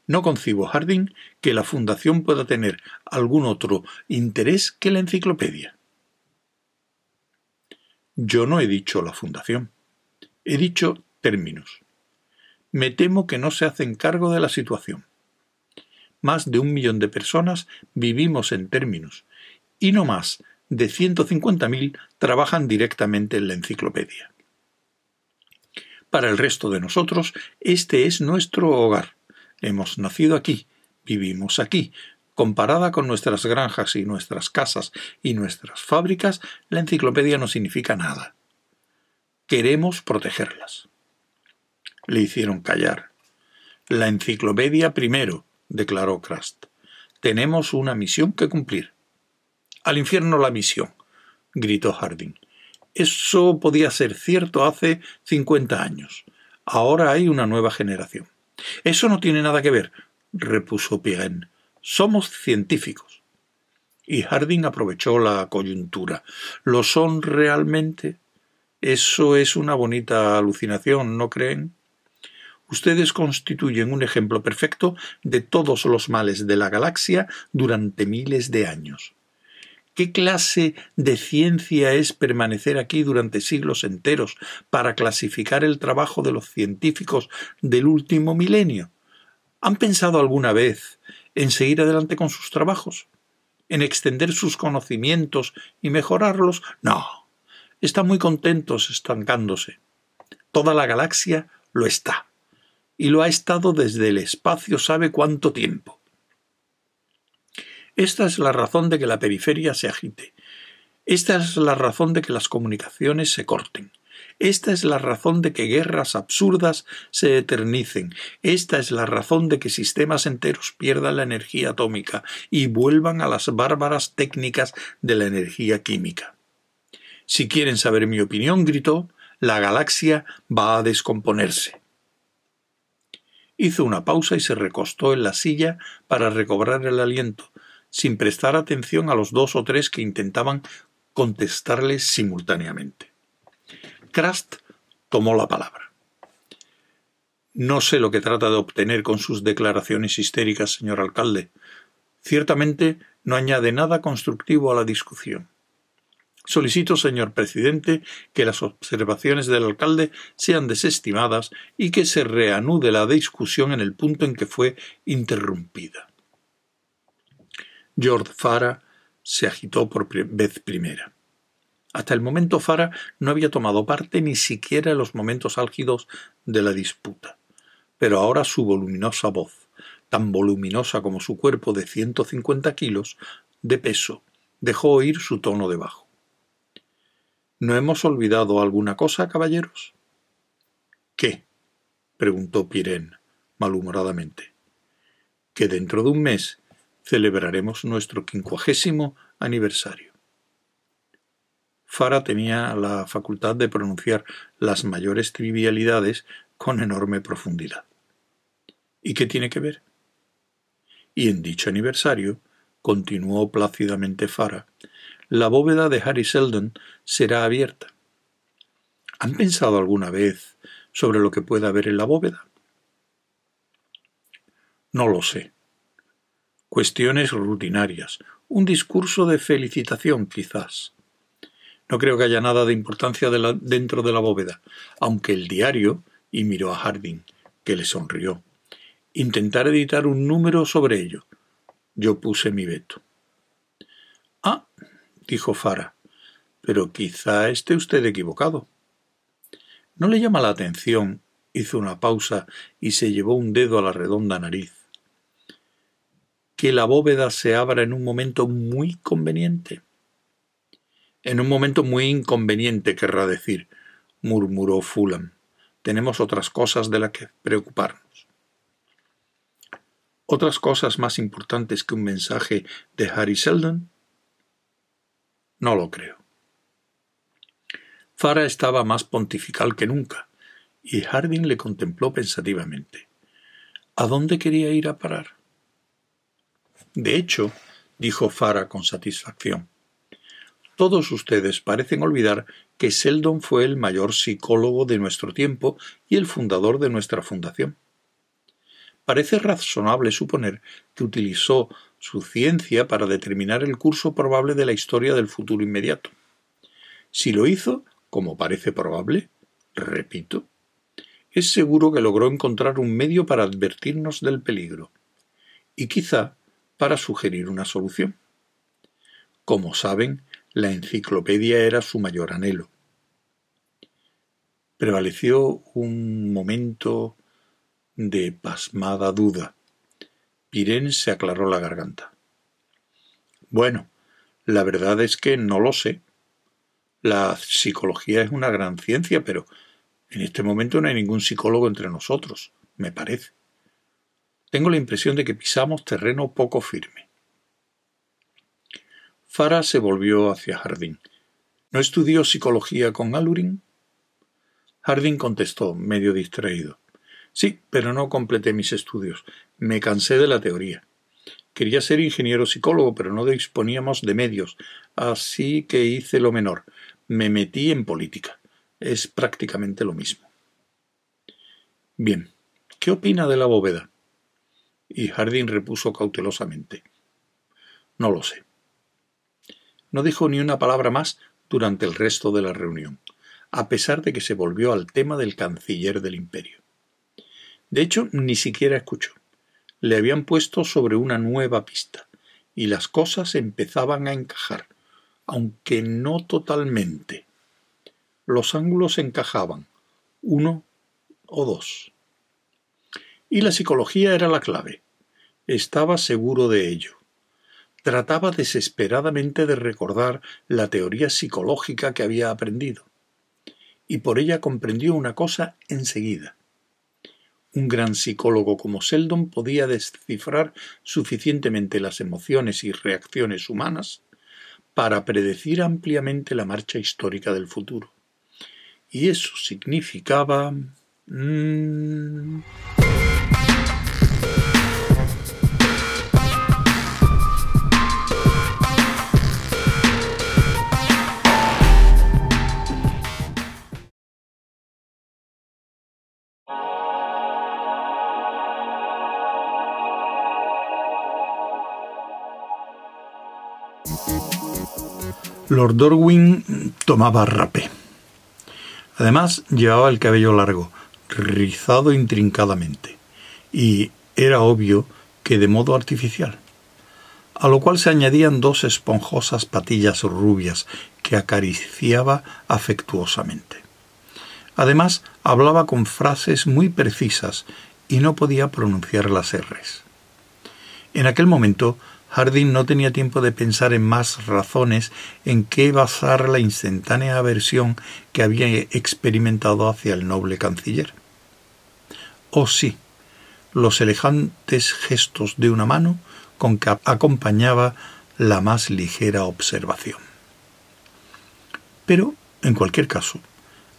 No concibo, Harding, que la Fundación pueda tener algún otro interés que la enciclopedia. Yo no he dicho la Fundación. He dicho términos. Me temo que no se hacen cargo de la situación. Más de un millón de personas vivimos en términos, y no más de 150.000 trabajan directamente en la enciclopedia. Para el resto de nosotros, este es nuestro hogar. Hemos nacido aquí, vivimos aquí. Comparada con nuestras granjas y nuestras casas y nuestras fábricas, la enciclopedia no significa nada. Queremos protegerlas. Le hicieron callar. La enciclopedia primero, declaró Crust. Tenemos una misión que cumplir. Al infierno la misión, gritó Harding. Eso podía ser cierto hace cincuenta años. Ahora hay una nueva generación. Eso no tiene nada que ver, repuso Pirén. Somos científicos. Y Harding aprovechó la coyuntura. ¿Lo son realmente? Eso es una bonita alucinación, ¿no creen? Ustedes constituyen un ejemplo perfecto de todos los males de la galaxia durante miles de años. ¿Qué clase de ciencia es permanecer aquí durante siglos enteros para clasificar el trabajo de los científicos del último milenio? ¿Han pensado alguna vez en seguir adelante con sus trabajos? ¿En extender sus conocimientos y mejorarlos? No. Están muy contentos estancándose. Toda la galaxia lo está. Y lo ha estado desde el espacio sabe cuánto tiempo. Esta es la razón de que la periferia se agite. Esta es la razón de que las comunicaciones se corten. Esta es la razón de que guerras absurdas se eternicen. Esta es la razón de que sistemas enteros pierdan la energía atómica y vuelvan a las bárbaras técnicas de la energía química. Si quieren saber mi opinión, gritó, la galaxia va a descomponerse. Hizo una pausa y se recostó en la silla para recobrar el aliento, sin prestar atención a los dos o tres que intentaban contestarle simultáneamente. Krast tomó la palabra. No sé lo que trata de obtener con sus declaraciones histéricas, señor alcalde. Ciertamente no añade nada constructivo a la discusión. Solicito, señor presidente, que las observaciones del alcalde sean desestimadas y que se reanude la discusión en el punto en que fue interrumpida. George Farah se agitó por vez primera. Hasta el momento Farah no había tomado parte ni siquiera en los momentos álgidos de la disputa. Pero ahora su voluminosa voz, tan voluminosa como su cuerpo de ciento cincuenta kilos de peso, dejó oír su tono de bajo. ¿No hemos olvidado alguna cosa, caballeros? ¿Qué? preguntó Pirén malhumoradamente. Que dentro de un mes celebraremos nuestro quincuagésimo aniversario. Fara tenía la facultad de pronunciar las mayores trivialidades con enorme profundidad. ¿Y qué tiene que ver? Y en dicho aniversario, continuó plácidamente Fara, la bóveda de Harry Seldon será abierta. ¿Han pensado alguna vez sobre lo que pueda haber en la bóveda? No lo sé. Cuestiones rutinarias, un discurso de felicitación quizás. No creo que haya nada de importancia dentro de la bóveda, aunque el diario, y miró a Harding, que le sonrió, intentar editar un número sobre ello. Yo puse mi veto. Ah, dijo Fara, pero quizá esté usted equivocado. ¿No le llama la atención? hizo una pausa y se llevó un dedo a la redonda nariz. Que la bóveda se abra en un momento muy conveniente. En un momento muy inconveniente, querrá decir, murmuró Fulham. Tenemos otras cosas de las que preocuparnos. ¿Otras cosas más importantes que un mensaje de Harry Seldon? No lo creo. Fara estaba más pontifical que nunca, y Harding le contempló pensativamente. ¿A dónde quería ir a parar? De hecho, dijo Fara con satisfacción, todos ustedes parecen olvidar que Seldon fue el mayor psicólogo de nuestro tiempo y el fundador de nuestra fundación. Parece razonable suponer que utilizó su ciencia para determinar el curso probable de la historia del futuro inmediato. Si lo hizo, como parece probable, repito, es seguro que logró encontrar un medio para advertirnos del peligro, y quizá para sugerir una solución. Como saben, la enciclopedia era su mayor anhelo. Prevaleció un momento de pasmada duda. Pirén se aclaró la garganta. Bueno, la verdad es que no lo sé. La psicología es una gran ciencia, pero en este momento no hay ningún psicólogo entre nosotros, me parece. Tengo la impresión de que pisamos terreno poco firme. Farah se volvió hacia Harding. ¿No estudió psicología con Alurin? Harding contestó, medio distraído. Sí, pero no completé mis estudios. Me cansé de la teoría. Quería ser ingeniero psicólogo, pero no disponíamos de medios, así que hice lo menor. Me metí en política. Es prácticamente lo mismo. Bien, ¿qué opina de la bóveda? Y Harding repuso cautelosamente. No lo sé. No dijo ni una palabra más durante el resto de la reunión, a pesar de que se volvió al tema del canciller del imperio. De hecho, ni siquiera escuchó. Le habían puesto sobre una nueva pista, y las cosas empezaban a encajar, aunque no totalmente. Los ángulos encajaban, uno o dos. Y la psicología era la clave. Estaba seguro de ello. Trataba desesperadamente de recordar la teoría psicológica que había aprendido. Y por ella comprendió una cosa enseguida. Un gran psicólogo como Seldon podía descifrar suficientemente las emociones y reacciones humanas para predecir ampliamente la marcha histórica del futuro. Y eso significaba... Mm, Lord Dorwin tomaba rapé. Además, llevaba el cabello largo, rizado intrincadamente, y era obvio que de modo artificial, a lo cual se añadían dos esponjosas patillas rubias que acariciaba afectuosamente. Además, hablaba con frases muy precisas y no podía pronunciar las R's. En aquel momento, Harding no tenía tiempo de pensar en más razones en qué basar la instantánea aversión que había experimentado hacia el noble canciller. Oh sí, los elegantes gestos de una mano con que acompañaba la más ligera observación. Pero, en cualquier caso,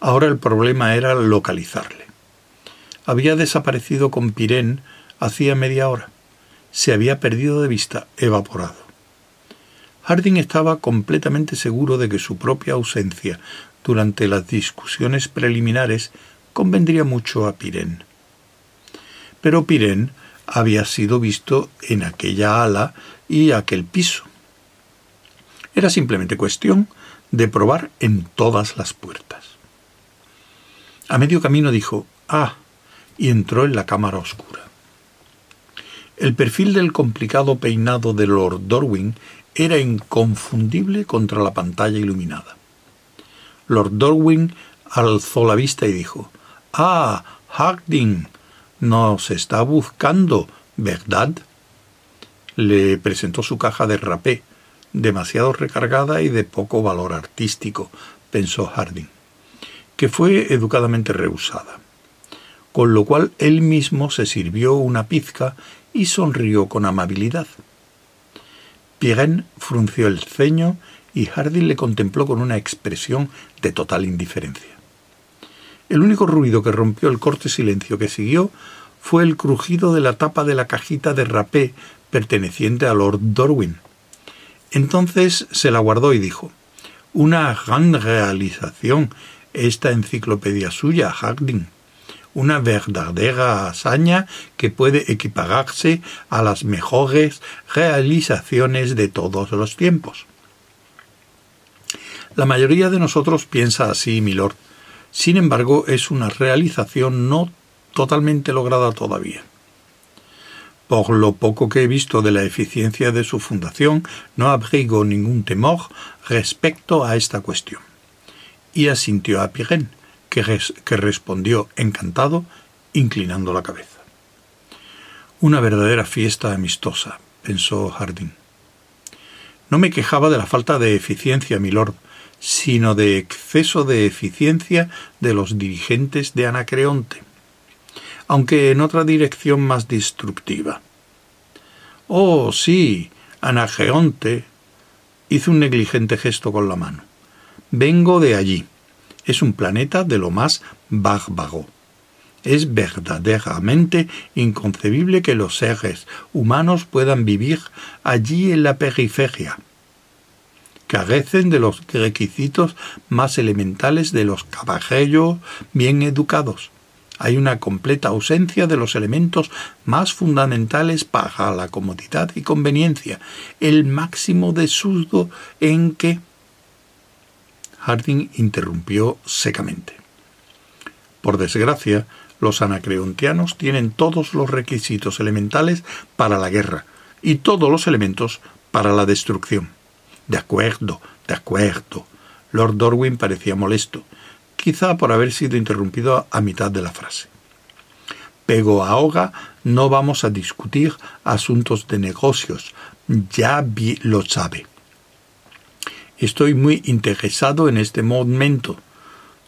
ahora el problema era localizarle. Había desaparecido con Pirén hacía media hora se había perdido de vista, evaporado. Harding estaba completamente seguro de que su propia ausencia durante las discusiones preliminares convendría mucho a Pirén. Pero Pirén había sido visto en aquella ala y aquel piso. Era simplemente cuestión de probar en todas las puertas. A medio camino dijo Ah, y entró en la cámara oscura. El perfil del complicado peinado de Lord Dorwin era inconfundible contra la pantalla iluminada. Lord Dorwin alzó la vista y dijo Ah, Harding, nos está buscando, ¿verdad? Le presentó su caja de rapé, demasiado recargada y de poco valor artístico, pensó Harding, que fue educadamente rehusada. Con lo cual él mismo se sirvió una pizca y sonrió con amabilidad. Pirén frunció el ceño y Harding le contempló con una expresión de total indiferencia. El único ruido que rompió el corte silencio que siguió fue el crujido de la tapa de la cajita de rapé perteneciente a Lord Dorwin. Entonces se la guardó y dijo Una gran realización esta enciclopedia suya, Harding una verdadera hazaña que puede equipararse a las mejores realizaciones de todos los tiempos. La mayoría de nosotros piensa así, milord. Sin embargo, es una realización no totalmente lograda todavía. Por lo poco que he visto de la eficiencia de su fundación, no abrigo ningún temor respecto a esta cuestión. Y asintió a Pirén, que, respondió encantado, inclinando la cabeza. Una verdadera fiesta amistosa, pensó Harding. No me quejaba de la falta de eficiencia, milord, sino de exceso de eficiencia de los dirigentes de Anacreonte, aunque en otra dirección más destructiva. Oh, sí, Anacreonte hizo un negligente gesto con la mano. Vengo de allí es un planeta de lo más bárbaro. Es verdaderamente inconcebible que los seres humanos puedan vivir allí en la periferia. Carecen de los requisitos más elementales de los caballeros bien educados. Hay una completa ausencia de los elementos más fundamentales para la comodidad y conveniencia, el máximo de sudo en que Harding interrumpió secamente. Por desgracia, los anacreontianos tienen todos los requisitos elementales para la guerra y todos los elementos para la destrucción. De acuerdo, de acuerdo. Lord Dorwin parecía molesto, quizá por haber sido interrumpido a mitad de la frase. Pero ahora no vamos a discutir asuntos de negocios, ya vi lo sabe. Estoy muy interesado en este momento.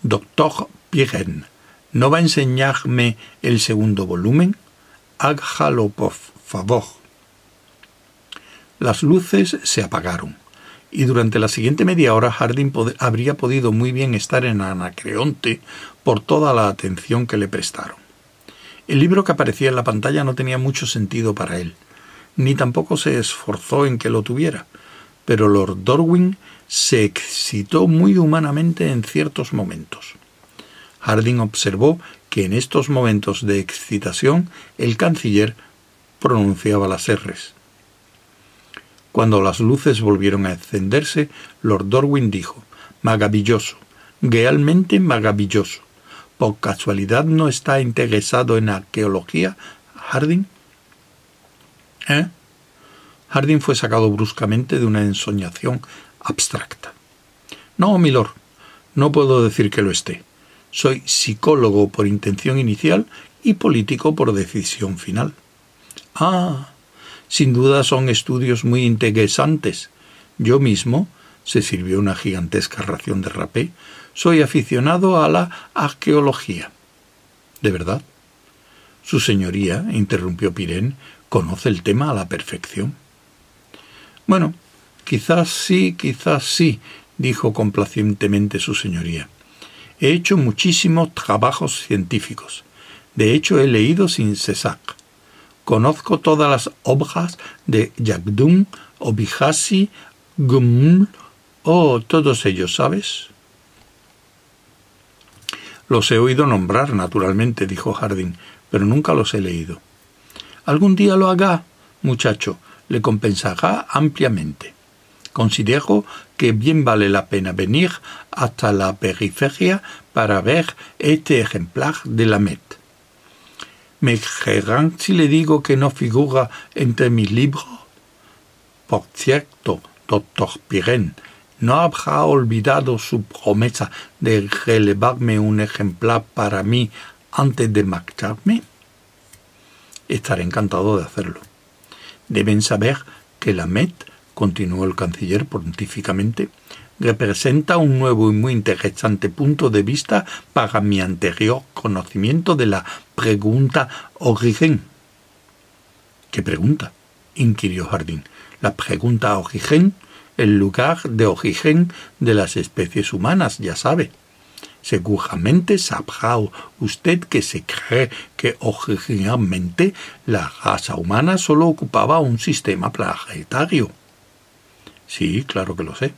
Doctor Pirén, ¿no va a enseñarme el segundo volumen? Hágalo, por favor. Las luces se apagaron, y durante la siguiente media hora Harding habría podido muy bien estar en Anacreonte por toda la atención que le prestaron. El libro que aparecía en la pantalla no tenía mucho sentido para él, ni tampoco se esforzó en que lo tuviera, pero Lord Dorwin se excitó muy humanamente en ciertos momentos. Harding observó que en estos momentos de excitación el canciller pronunciaba las R's. Cuando las luces volvieron a encenderse, Lord Dorwin dijo Maravilloso, realmente maravilloso. ¿Por casualidad no está interesado en arqueología, Harding? ¿Eh? Harding fue sacado bruscamente de una ensoñación abstracta. No, milord, no puedo decir que lo esté. Soy psicólogo por intención inicial y político por decisión final. Ah, sin duda son estudios muy interesantes. Yo mismo, se sirvió una gigantesca ración de rapé, soy aficionado a la arqueología. ¿De verdad? Su señoría, interrumpió Pirén, conoce el tema a la perfección. Bueno, quizás sí, quizás sí, dijo complacientemente su señoría. He hecho muchísimos trabajos científicos. De hecho, he leído sin cesar. Conozco todas las obras de Jagdum, Obihasi, Gumul, oh, todos ellos, ¿sabes? Los he oído nombrar, naturalmente, dijo Harding, pero nunca los he leído. Algún día lo haga, muchacho, le compensará ampliamente. Considero que bien vale la pena venir hasta la periferia para ver este ejemplar de la Met. ¿Me creerán si le digo que no figura entre mis libros? Por cierto, doctor Pirén, ¿no habrá olvidado su promesa de relevarme un ejemplar para mí antes de marcharme? Estaré encantado de hacerlo. Deben saber que la Met, continuó el canciller pontíficamente, representa un nuevo y muy interesante punto de vista para mi anterior conocimiento de la pregunta origen. ¿Qué pregunta? inquirió Jardín. La pregunta origen, el lugar de origen de las especies humanas, ya sabe. Seguramente sabrá usted que se cree que originalmente la raza humana solo ocupaba un sistema planetario. Sí, claro que lo sé.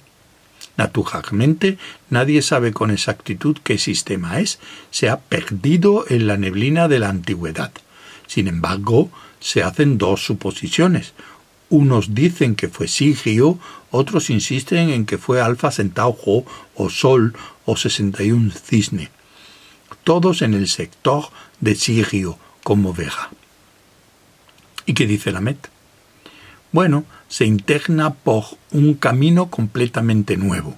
Naturalmente, nadie sabe con exactitud qué sistema es. Se ha perdido en la neblina de la antigüedad. Sin embargo, se hacen dos suposiciones. Unos dicen que fue Sigio, otros insisten en que fue Alfa Centauro o Sol o 61 Cisne. Todos en el sector de Sigio, como Vega. ¿Y qué dice la Met? Bueno, se interna por un camino completamente nuevo.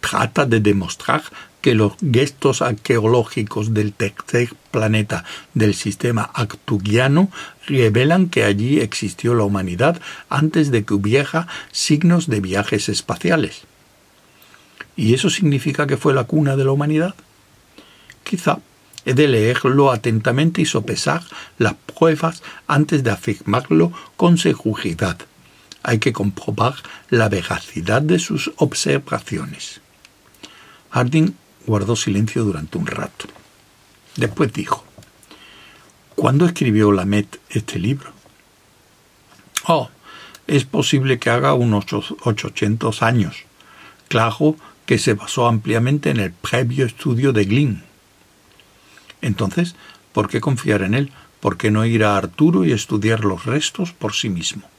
Trata de demostrar que los gestos arqueológicos del tercer planeta del sistema actugiano revelan que allí existió la humanidad antes de que hubiera signos de viajes espaciales. ¿Y eso significa que fue la cuna de la humanidad? Quizá he de leerlo atentamente y sopesar las pruebas antes de afirmarlo con seguridad hay que comprobar la veracidad de sus observaciones. Harding guardó silencio durante un rato. Después dijo, ¿Cuándo escribió Lamet este libro? Oh, es posible que haga unos ochocientos años. Claro que se basó ampliamente en el previo estudio de Glynn. Entonces, ¿por qué confiar en él? ¿Por qué no ir a Arturo y estudiar los restos por sí mismo?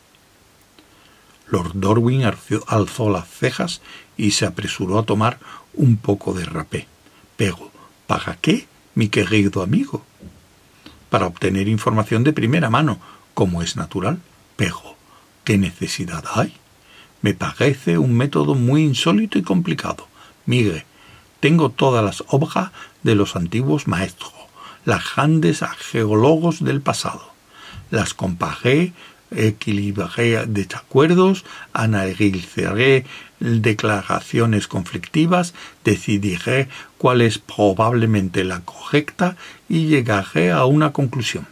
Lord Dorwin alzó las cejas y se apresuró a tomar un poco de rapé. Pero, ¿para qué, mi querido amigo? Para obtener información de primera mano, como es natural. Pero, ¿qué necesidad hay? Me parece un método muy insólito y complicado. Mire, tengo todas las obras de los antiguos maestros, las grandes arqueólogos del pasado. Las comparé equilibraré desacuerdos, analizaré declaraciones conflictivas, decidiré cuál es probablemente la correcta y llegaré a una conclusión.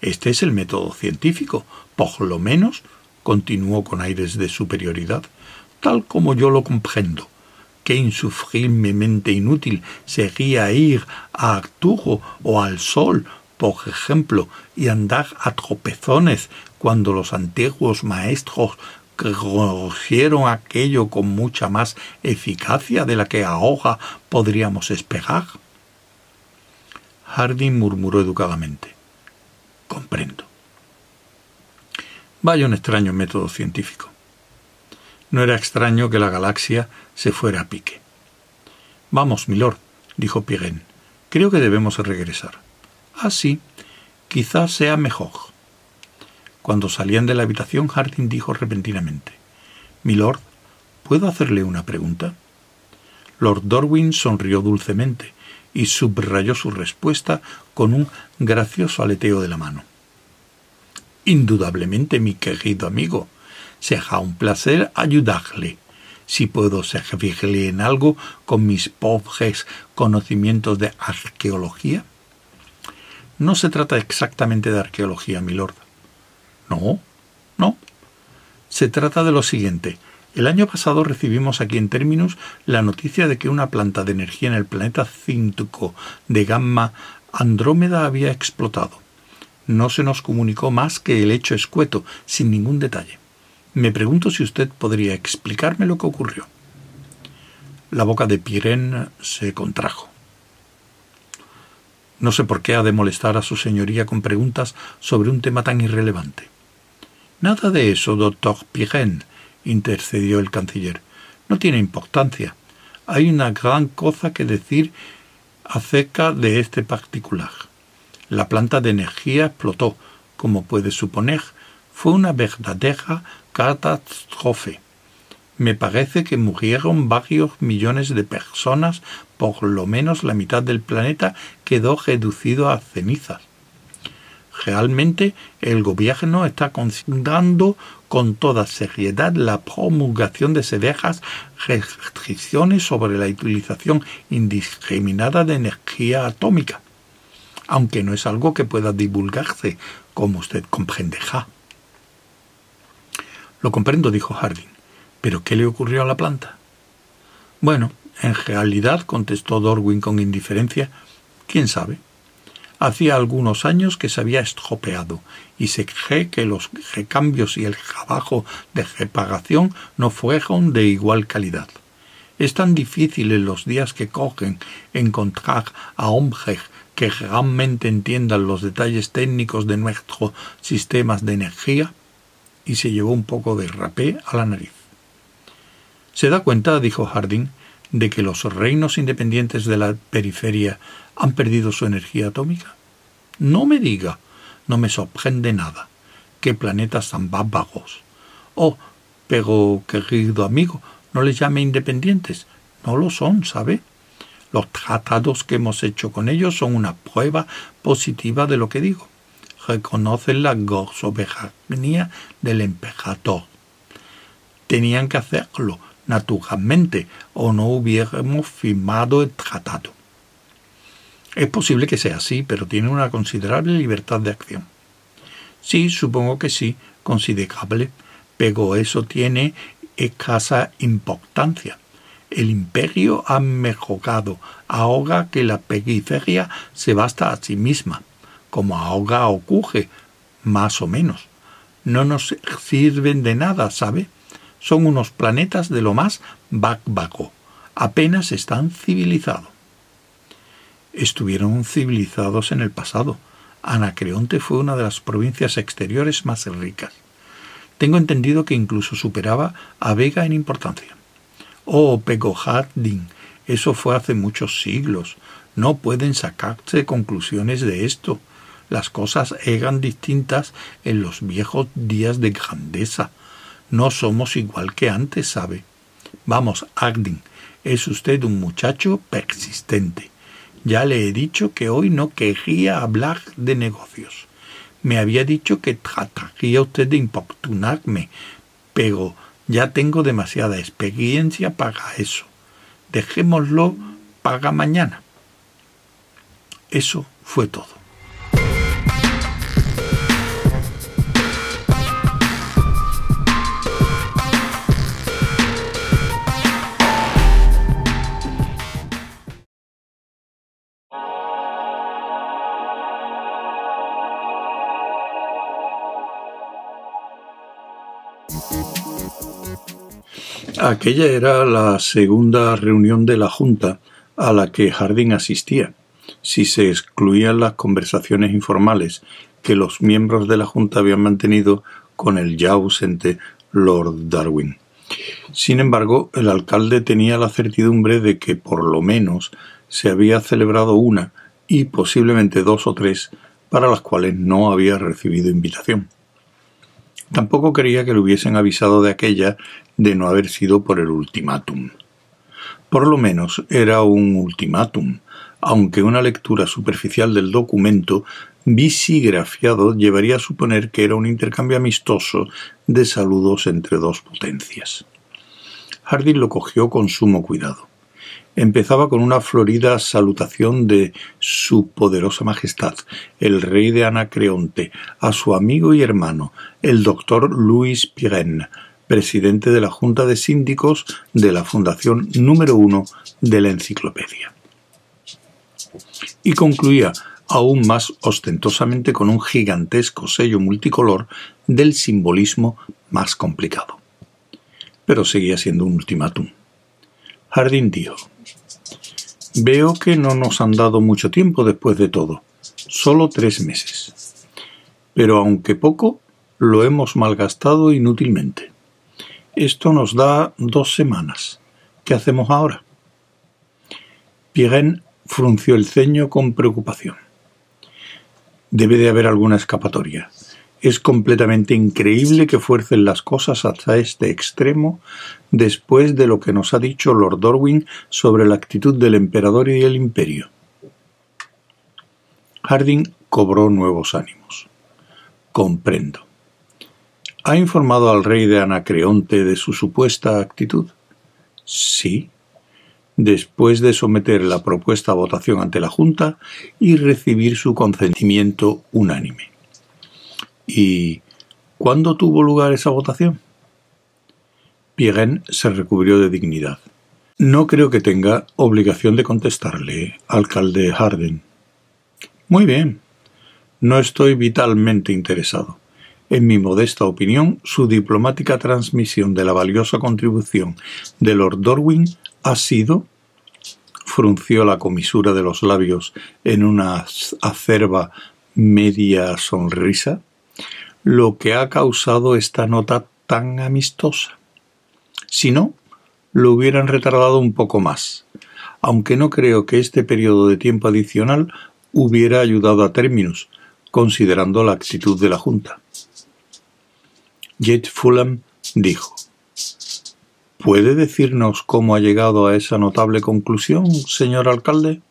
Este es el método científico, por lo menos, continuó con aires de superioridad, tal como yo lo comprendo. Qué insufriblemente inútil sería ir a Arturo o al Sol por ejemplo, y andar a tropezones cuando los antiguos maestros conocieron aquello con mucha más eficacia de la que ahora podríamos esperar? Harding murmuró educadamente. Comprendo. Vaya un extraño método científico. No era extraño que la galaxia se fuera a pique. Vamos, milord, dijo Pirén. Creo que debemos regresar. Ah, sí. Quizás sea mejor. Cuando salían de la habitación, Harding dijo repentinamente Milord, ¿puedo hacerle una pregunta? Lord Dorwin sonrió dulcemente y subrayó su respuesta con un gracioso aleteo de la mano. Indudablemente, mi querido amigo, será un placer ayudarle. Si puedo servirle en algo con mis pobres conocimientos de arqueología. No se trata exactamente de arqueología, milord. No, no. Se trata de lo siguiente. El año pasado recibimos aquí en Terminus la noticia de que una planta de energía en el planeta Cintuco de gamma Andrómeda había explotado. No se nos comunicó más que el hecho escueto, sin ningún detalle. Me pregunto si usted podría explicarme lo que ocurrió. La boca de Pirén se contrajo. No sé por qué ha de molestar a su señoría con preguntas sobre un tema tan irrelevante. Nada de eso, doctor Pirén, intercedió el canciller. No tiene importancia. Hay una gran cosa que decir acerca de este particular. La planta de energía explotó, como puede suponer. Fue una verdadera catástrofe. Me parece que murieron varios millones de personas, por lo menos la mitad del planeta quedó reducido a cenizas. Realmente el gobierno está considerando con toda seriedad la promulgación de severas restricciones sobre la utilización indiscriminada de energía atómica, aunque no es algo que pueda divulgarse, como usted comprenderá. Lo comprendo, dijo Harding. ¿Pero qué le ocurrió a la planta? Bueno, en realidad, contestó Dorwin con indiferencia, quién sabe. Hacía algunos años que se había estropeado y se cree que los recambios y el trabajo de reparación no fueron de igual calidad. Es tan difícil en los días que cogen encontrar a hombres que realmente entiendan los detalles técnicos de nuestros sistemas de energía, y se llevó un poco de rapé a la nariz. ¿Se da cuenta, dijo Harding, de que los reinos independientes de la periferia han perdido su energía atómica? No me diga, no me sorprende nada. ¿Qué planetas tan bárbaros? Oh, pero, querido amigo, no les llame independientes. No lo son, ¿sabe? Los tratados que hemos hecho con ellos son una prueba positiva de lo que digo. Reconocen la soberanía del emperador. Tenían que hacerlo, naturalmente, o no hubiéramos firmado el tratado. Es posible que sea así, pero tiene una considerable libertad de acción. Sí, supongo que sí, considerable, pero eso tiene escasa importancia. El imperio ha mejorado ahora que la periferia se basta a sí misma, como ahora ocurre, más o menos. No nos sirven de nada, ¿sabe? Son unos planetas de lo más bárbaro. Apenas están civilizados estuvieron civilizados en el pasado. Anacreonte fue una de las provincias exteriores más ricas. Tengo entendido que incluso superaba a Vega en importancia. Oh, Pegohardin, eso fue hace muchos siglos. No pueden sacarse conclusiones de esto. Las cosas eran distintas en los viejos días de grandeza. No somos igual que antes, ¿sabe? Vamos, Ardin, es usted un muchacho persistente. Ya le he dicho que hoy no quería hablar de negocios. Me había dicho que trataría usted de importunarme, pero ya tengo demasiada experiencia para eso. Dejémoslo para mañana. Eso fue todo. Aquella era la segunda reunión de la Junta a la que Harding asistía, si se excluían las conversaciones informales que los miembros de la Junta habían mantenido con el ya ausente Lord Darwin. Sin embargo, el alcalde tenía la certidumbre de que por lo menos se había celebrado una y posiblemente dos o tres para las cuales no había recibido invitación. Tampoco quería que le hubiesen avisado de aquella de no haber sido por el ultimátum. Por lo menos era un ultimátum, aunque una lectura superficial del documento visigrafiado llevaría a suponer que era un intercambio amistoso de saludos entre dos potencias. Harding lo cogió con sumo cuidado. Empezaba con una florida salutación de Su Poderosa Majestad, el rey de Anacreonte, a su amigo y hermano, el doctor Louis Pirenne, presidente de la Junta de Síndicos de la Fundación número uno de la Enciclopedia. Y concluía aún más ostentosamente con un gigantesco sello multicolor del simbolismo más complicado. Pero seguía siendo un ultimátum. Harding dijo, Veo que no nos han dado mucho tiempo después de todo, solo tres meses. Pero aunque poco, lo hemos malgastado inútilmente. Esto nos da dos semanas. ¿Qué hacemos ahora? Pirén frunció el ceño con preocupación. Debe de haber alguna escapatoria. Es completamente increíble que fuercen las cosas hasta este extremo después de lo que nos ha dicho Lord Dorwin sobre la actitud del emperador y el imperio. Harding cobró nuevos ánimos. Comprendo. ¿Ha informado al rey de Anacreonte de su supuesta actitud? Sí. Después de someter la propuesta a votación ante la Junta y recibir su consentimiento unánime. ¿Y cuándo tuvo lugar esa votación? Pirén se recubrió de dignidad. No creo que tenga obligación de contestarle, alcalde Harden. Muy bien. No estoy vitalmente interesado. En mi modesta opinión, su diplomática transmisión de la valiosa contribución de Lord Dorwin ha sido frunció la comisura de los labios en una acerba media sonrisa lo que ha causado esta nota tan amistosa. Si no, lo hubieran retardado un poco más, aunque no creo que este periodo de tiempo adicional hubiera ayudado a términos, considerando la actitud de la Junta. Jet Fulham dijo ¿Puede decirnos cómo ha llegado a esa notable conclusión, señor alcalde?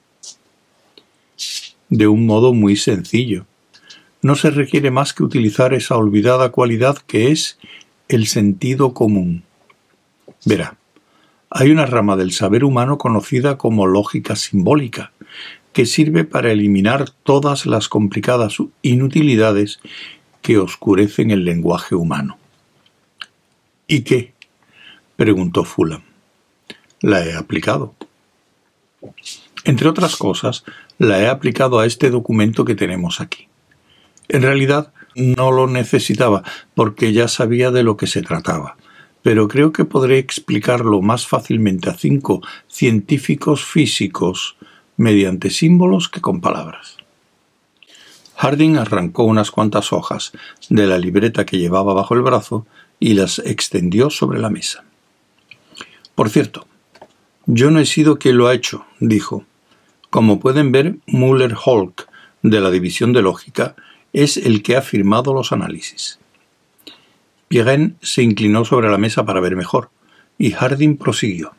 De un modo muy sencillo no se requiere más que utilizar esa olvidada cualidad que es el sentido común. Verá, hay una rama del saber humano conocida como lógica simbólica, que sirve para eliminar todas las complicadas inutilidades que oscurecen el lenguaje humano. ¿Y qué? preguntó Fulham. La he aplicado. Entre otras cosas, la he aplicado a este documento que tenemos aquí. En realidad no lo necesitaba porque ya sabía de lo que se trataba, pero creo que podré explicarlo más fácilmente a cinco científicos físicos mediante símbolos que con palabras. Harding arrancó unas cuantas hojas de la libreta que llevaba bajo el brazo y las extendió sobre la mesa. Por cierto, yo no he sido quien lo ha hecho, dijo. Como pueden ver, Muller Holk, de la División de Lógica, es el que ha firmado los análisis. Pirén se inclinó sobre la mesa para ver mejor, y Harding prosiguió.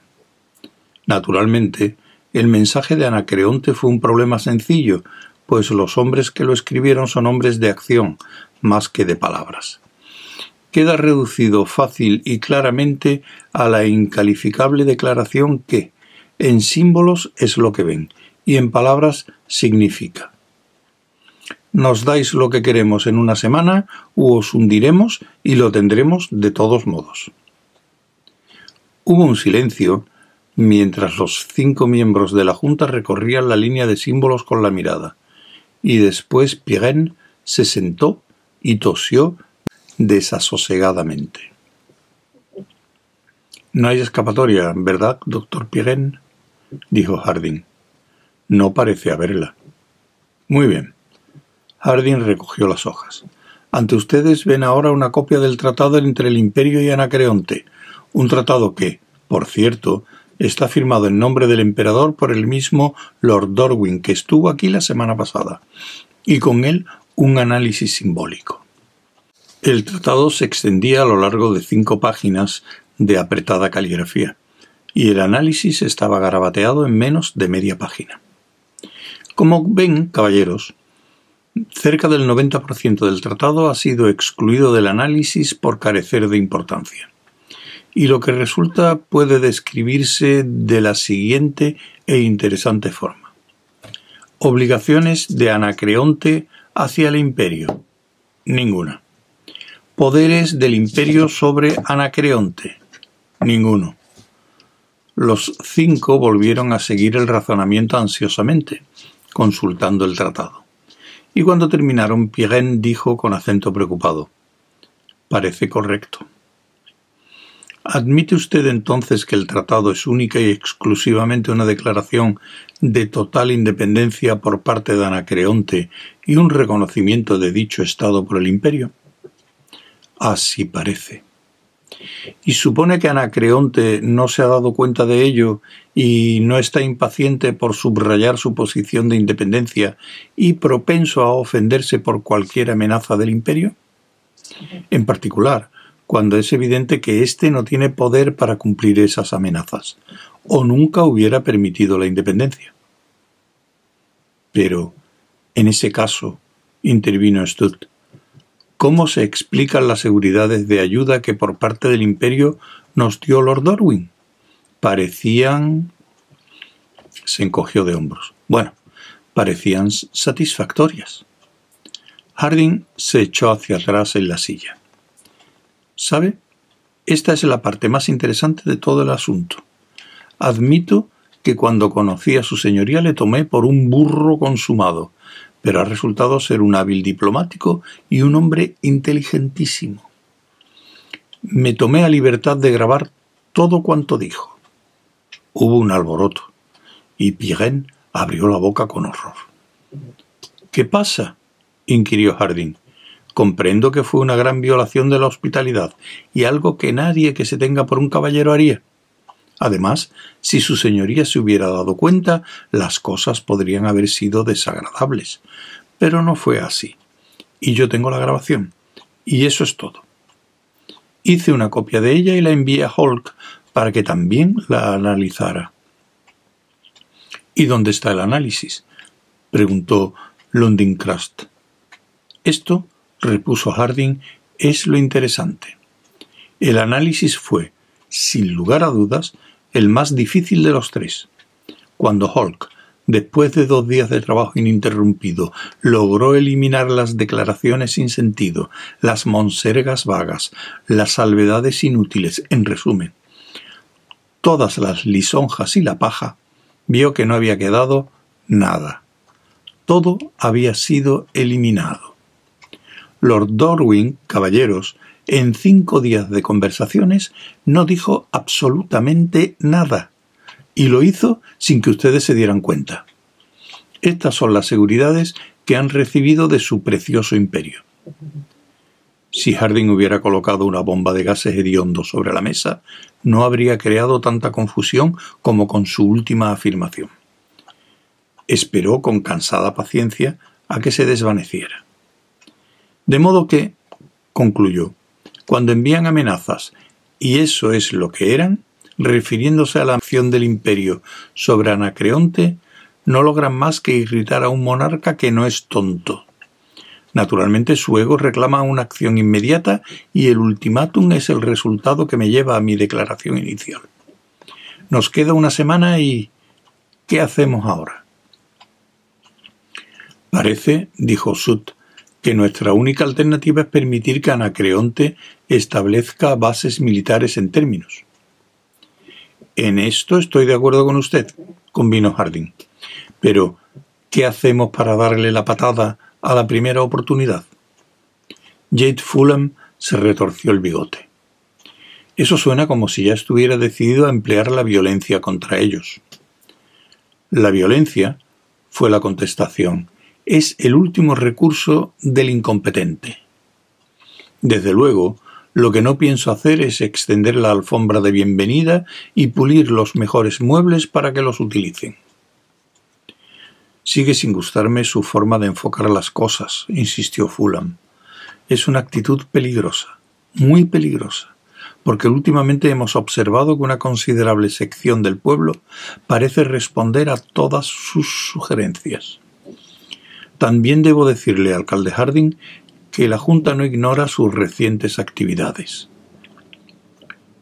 Naturalmente, el mensaje de Anacreonte fue un problema sencillo, pues los hombres que lo escribieron son hombres de acción, más que de palabras. Queda reducido fácil y claramente a la incalificable declaración que, en símbolos es lo que ven, y en palabras significa nos dais lo que queremos en una semana u os hundiremos y lo tendremos de todos modos. Hubo un silencio mientras los cinco miembros de la Junta recorrían la línea de símbolos con la mirada, y después Pirén se sentó y tosió desasosegadamente. No hay escapatoria, ¿verdad, doctor Pirén? dijo Harding. No parece haberla. Muy bien. Harding recogió las hojas. Ante ustedes ven ahora una copia del tratado entre el Imperio y Anacreonte, Un tratado que, por cierto, está firmado en nombre del emperador por el mismo Lord Dorwin, que estuvo aquí la semana pasada, y con él un análisis simbólico. El tratado se extendía a lo largo de cinco páginas de apretada caligrafía, y el análisis estaba garabateado en menos de media página. Como ven, caballeros, cerca del 90% del tratado ha sido excluido del análisis por carecer de importancia. Y lo que resulta puede describirse de la siguiente e interesante forma. Obligaciones de Anacreonte hacia el imperio. Ninguna. Poderes del imperio sobre Anacreonte. Ninguno. Los cinco volvieron a seguir el razonamiento ansiosamente, consultando el tratado. Y cuando terminaron, Pirén dijo con acento preocupado Parece correcto. ¿Admite usted entonces que el tratado es única y exclusivamente una declaración de total independencia por parte de Anacreonte y un reconocimiento de dicho Estado por el imperio? Así parece. ¿Y supone que Anacreonte no se ha dado cuenta de ello y no está impaciente por subrayar su posición de independencia y propenso a ofenderse por cualquier amenaza del imperio? En particular, cuando es evidente que éste no tiene poder para cumplir esas amenazas, o nunca hubiera permitido la independencia. Pero, en ese caso, intervino Stutt, ¿Cómo se explican las seguridades de ayuda que por parte del imperio nos dio Lord Darwin? Parecían... se encogió de hombros. Bueno, parecían satisfactorias. Harding se echó hacia atrás en la silla. ¿Sabe? Esta es la parte más interesante de todo el asunto. Admito que cuando conocí a su señoría le tomé por un burro consumado, pero ha resultado ser un hábil diplomático y un hombre inteligentísimo. Me tomé la libertad de grabar todo cuanto dijo. Hubo un alboroto, y Pirén abrió la boca con horror. ¿Qué pasa? inquirió Harding. Comprendo que fue una gran violación de la hospitalidad y algo que nadie que se tenga por un caballero haría. Además, si su señoría se hubiera dado cuenta, las cosas podrían haber sido desagradables. Pero no fue así. Y yo tengo la grabación. Y eso es todo. Hice una copia de ella y la envié a Hulk para que también la analizara. ¿Y dónde está el análisis? preguntó Crust. Esto, repuso Harding, es lo interesante. El análisis fue, sin lugar a dudas, el más difícil de los tres. Cuando Hulk, después de dos días de trabajo ininterrumpido, logró eliminar las declaraciones sin sentido, las monsergas vagas, las salvedades inútiles, en resumen, todas las lisonjas y la paja, vio que no había quedado nada. Todo había sido eliminado. Lord Dorwin, caballeros, en cinco días de conversaciones no dijo absolutamente nada y lo hizo sin que ustedes se dieran cuenta. Estas son las seguridades que han recibido de su precioso imperio. Si Harding hubiera colocado una bomba de gases hediondo sobre la mesa, no habría creado tanta confusión como con su última afirmación. Esperó con cansada paciencia a que se desvaneciera. De modo que, concluyó, cuando envían amenazas, y eso es lo que eran, refiriéndose a la acción del imperio sobre Anacreonte, no logran más que irritar a un monarca que no es tonto. Naturalmente su ego reclama una acción inmediata y el ultimátum es el resultado que me lleva a mi declaración inicial. Nos queda una semana y... ¿qué hacemos ahora? Parece, dijo Sut, que nuestra única alternativa es permitir que Anacreonte establezca bases militares en términos. En esto estoy de acuerdo con usted, convino Harding. Pero, ¿qué hacemos para darle la patada a la primera oportunidad? Jade Fulham se retorció el bigote. Eso suena como si ya estuviera decidido a emplear la violencia contra ellos. La violencia, fue la contestación, es el último recurso del incompetente. Desde luego, Lo que no pienso hacer es extender la alfombra de bienvenida y pulir los mejores muebles para que los utilicen. Sigue sin gustarme su forma de enfocar las cosas, insistió Fulham. Es una actitud peligrosa, muy peligrosa, porque últimamente hemos observado que una considerable sección del pueblo parece responder a todas sus sugerencias. También debo decirle, alcalde Harding, que la Junta no ignora sus recientes actividades.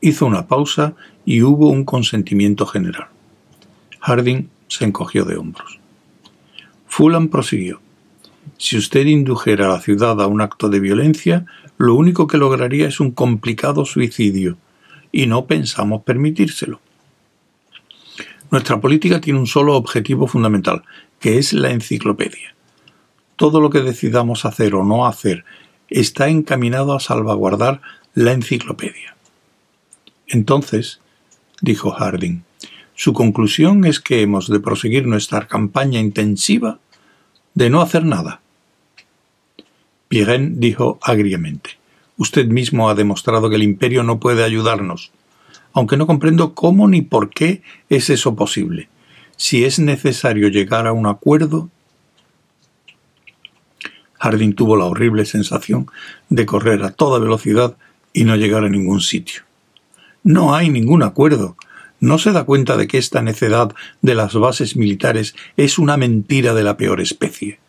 Hizo una pausa y hubo un consentimiento general. Harding se encogió de hombros. Fulham prosiguió. Si usted indujera a la ciudad a un acto de violencia, lo único que lograría es un complicado suicidio, y no pensamos permitírselo. Nuestra política tiene un solo objetivo fundamental, que es la enciclopedia. Todo lo que decidamos hacer o no hacer está encaminado a salvaguardar la enciclopedia. Entonces, dijo Harding, su conclusión es que hemos de proseguir nuestra campaña intensiva de no hacer nada. Pirén dijo agriamente Usted mismo ha demostrado que el imperio no puede ayudarnos, aunque no comprendo cómo ni por qué es eso posible. Si es necesario llegar a un acuerdo. Harding tuvo la horrible sensación de correr a toda velocidad y no llegar a ningún sitio. No hay ningún acuerdo, ¿No se da cuenta de que esta necedad de las bases militares es una mentira de la peor especie?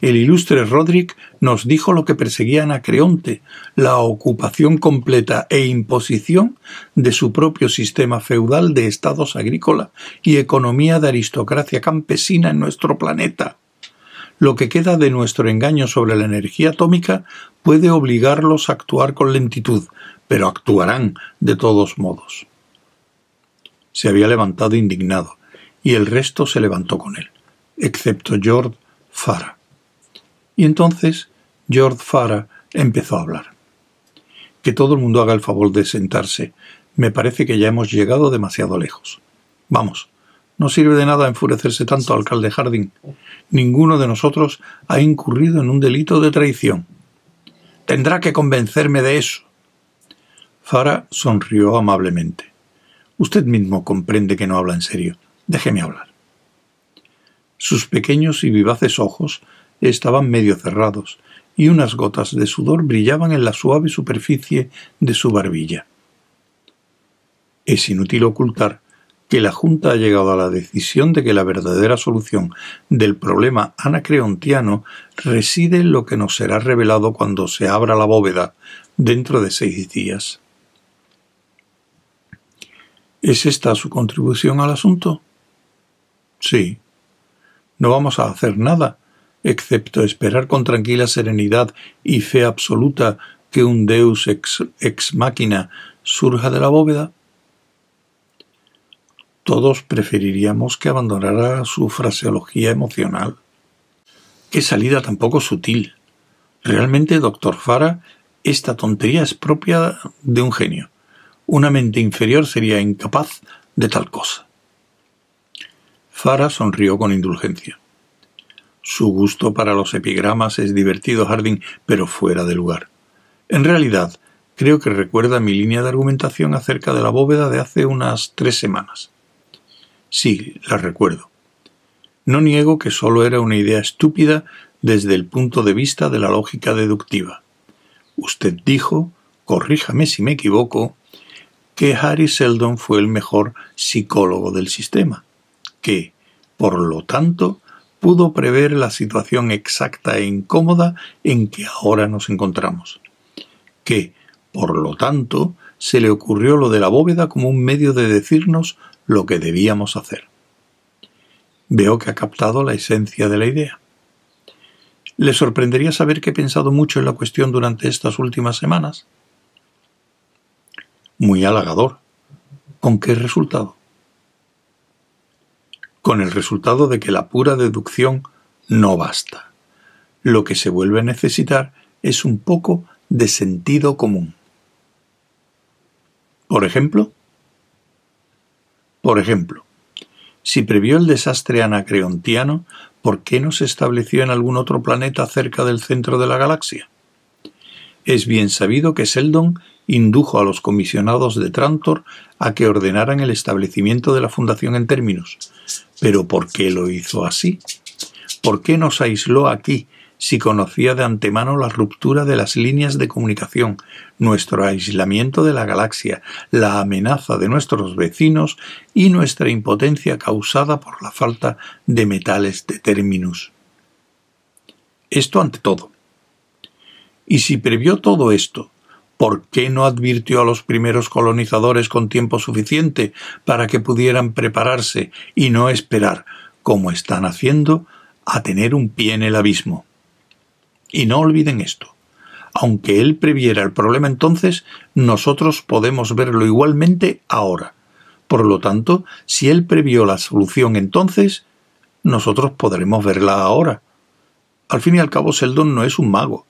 El ilustre Roderick nos dijo lo que perseguía Anacreonte, la ocupación completa e imposición de su propio sistema feudal de estados agrícola y economía de aristocracia campesina en nuestro planeta. Lo que queda de nuestro engaño sobre la energía atómica puede obligarlos a actuar con lentitud, pero actuarán de todos modos se había levantado indignado, y el resto se levantó con él, excepto George Farah. Y entonces George Farah empezó a hablar. Que todo el mundo haga el favor de sentarse. Me parece que ya hemos llegado demasiado lejos. Vamos, no sirve de nada enfurecerse tanto, alcalde Harding. Ninguno de nosotros ha incurrido en un delito de traición. Tendrá que convencerme de eso. Farah sonrió amablemente. Usted mismo comprende que no habla en serio. Déjeme hablar. Sus pequeños y vivaces ojos estaban medio cerrados, y unas gotas de sudor brillaban en la suave superficie de su barbilla. Es inútil ocultar que la Junta ha llegado a la decisión de que la verdadera solución del problema anacreontiano reside en lo que nos será revelado cuando se abra la bóveda dentro de seis días. ¿Es esta su contribución al asunto? Sí. No vamos a hacer nada, excepto esperar con tranquila serenidad y fe absoluta que un Deus ex, ex máquina surja de la bóveda. Todos preferiríamos que abandonara su fraseología emocional. Qué salida tan poco sutil. Realmente, doctor Fara, esta tontería es propia de un genio. Una mente inferior sería incapaz de tal cosa. Fara sonrió con indulgencia. Su gusto para los epigramas es divertido, Harding, pero fuera de lugar. En realidad, creo que recuerda mi línea de argumentación acerca de la bóveda de hace unas tres semanas. Sí, la recuerdo. No niego que solo era una idea estúpida desde el punto de vista de la lógica deductiva. Usted dijo, corríjame si me equivoco, que Harry Seldon fue el mejor psicólogo del sistema, que, por lo tanto, pudo prever la situación exacta e incómoda en que ahora nos encontramos, que, por lo tanto, se le ocurrió lo de la bóveda como un medio de decirnos lo que debíamos hacer. Veo que ha captado la esencia de la idea. ¿Le sorprendería saber que he pensado mucho en la cuestión durante estas últimas semanas? muy halagador. ¿Con qué resultado? Con el resultado de que la pura deducción no basta. Lo que se vuelve a necesitar es un poco de sentido común. Por ejemplo, por ejemplo, si previó el desastre anacreontiano, ¿por qué no se estableció en algún otro planeta cerca del centro de la galaxia? Es bien sabido que Seldon indujo a los comisionados de Trantor a que ordenaran el establecimiento de la fundación en términos. Pero ¿por qué lo hizo así? ¿Por qué nos aisló aquí si conocía de antemano la ruptura de las líneas de comunicación, nuestro aislamiento de la galaxia, la amenaza de nuestros vecinos y nuestra impotencia causada por la falta de metales de terminus. Esto ante todo. Y si previó todo esto, ¿por qué no advirtió a los primeros colonizadores con tiempo suficiente para que pudieran prepararse y no esperar, como están haciendo, a tener un pie en el abismo? Y no olviden esto. Aunque él previera el problema entonces, nosotros podemos verlo igualmente ahora. Por lo tanto, si él previó la solución entonces, nosotros podremos verla ahora. Al fin y al cabo, Seldon no es un mago.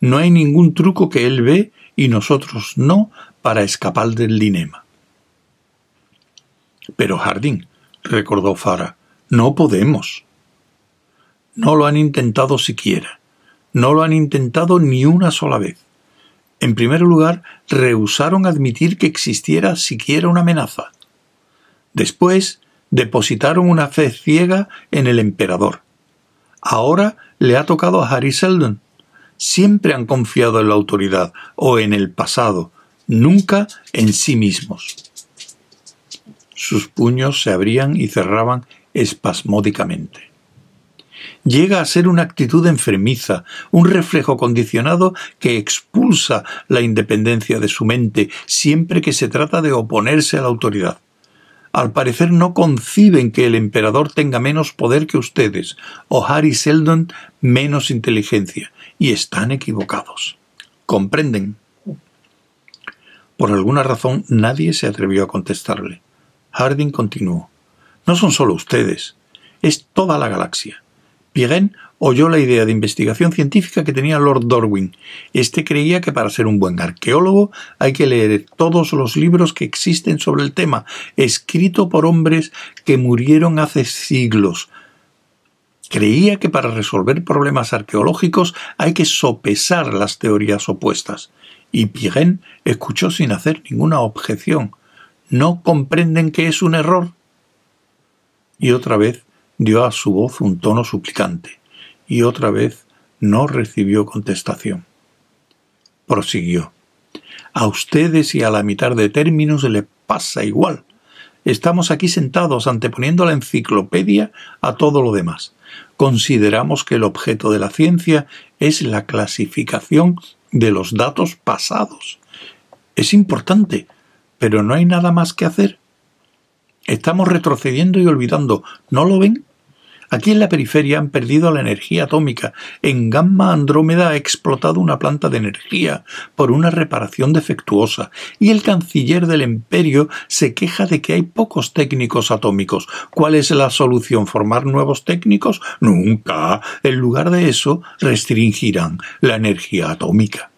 No hay ningún truco que él ve y nosotros no para escapar del dinema. Pero Harding, recordó Farah, no podemos. No lo han intentado siquiera. No lo han intentado ni una sola vez. En primer lugar, rehusaron admitir que existiera siquiera una amenaza. Después, depositaron una fe ciega en el emperador. Ahora le ha tocado a Harry Seldon. Siempre han confiado en la autoridad o en el pasado, nunca en sí mismos. Sus puños se abrían y cerraban espasmódicamente llega a ser una actitud enfermiza, un reflejo condicionado que expulsa la independencia de su mente siempre que se trata de oponerse a la autoridad. Al parecer no conciben que el emperador tenga menos poder que ustedes, o Harry Seldon menos inteligencia, y están equivocados. ¿Comprenden? Por alguna razón nadie se atrevió a contestarle. Harding continuó. No son solo ustedes, es toda la galaxia. Pirén oyó la idea de investigación científica que tenía Lord Darwin. Este creía que para ser un buen arqueólogo hay que leer todos los libros que existen sobre el tema, escrito por hombres que murieron hace siglos. Creía que para resolver problemas arqueológicos hay que sopesar las teorías opuestas. Y Pirén escuchó sin hacer ninguna objeción. ¿No comprenden que es un error? Y otra vez dio a su voz un tono suplicante, y otra vez no recibió contestación. Prosiguió. A ustedes y a la mitad de términos le pasa igual. Estamos aquí sentados anteponiendo la enciclopedia a todo lo demás. Consideramos que el objeto de la ciencia es la clasificación de los datos pasados. Es importante, pero no hay nada más que hacer. Estamos retrocediendo y olvidando. ¿No lo ven? Aquí en la periferia han perdido la energía atómica. En Gamma Andrómeda ha explotado una planta de energía por una reparación defectuosa. Y el canciller del imperio se queja de que hay pocos técnicos atómicos. ¿Cuál es la solución? ¿Formar nuevos técnicos? Nunca. En lugar de eso, restringirán la energía atómica.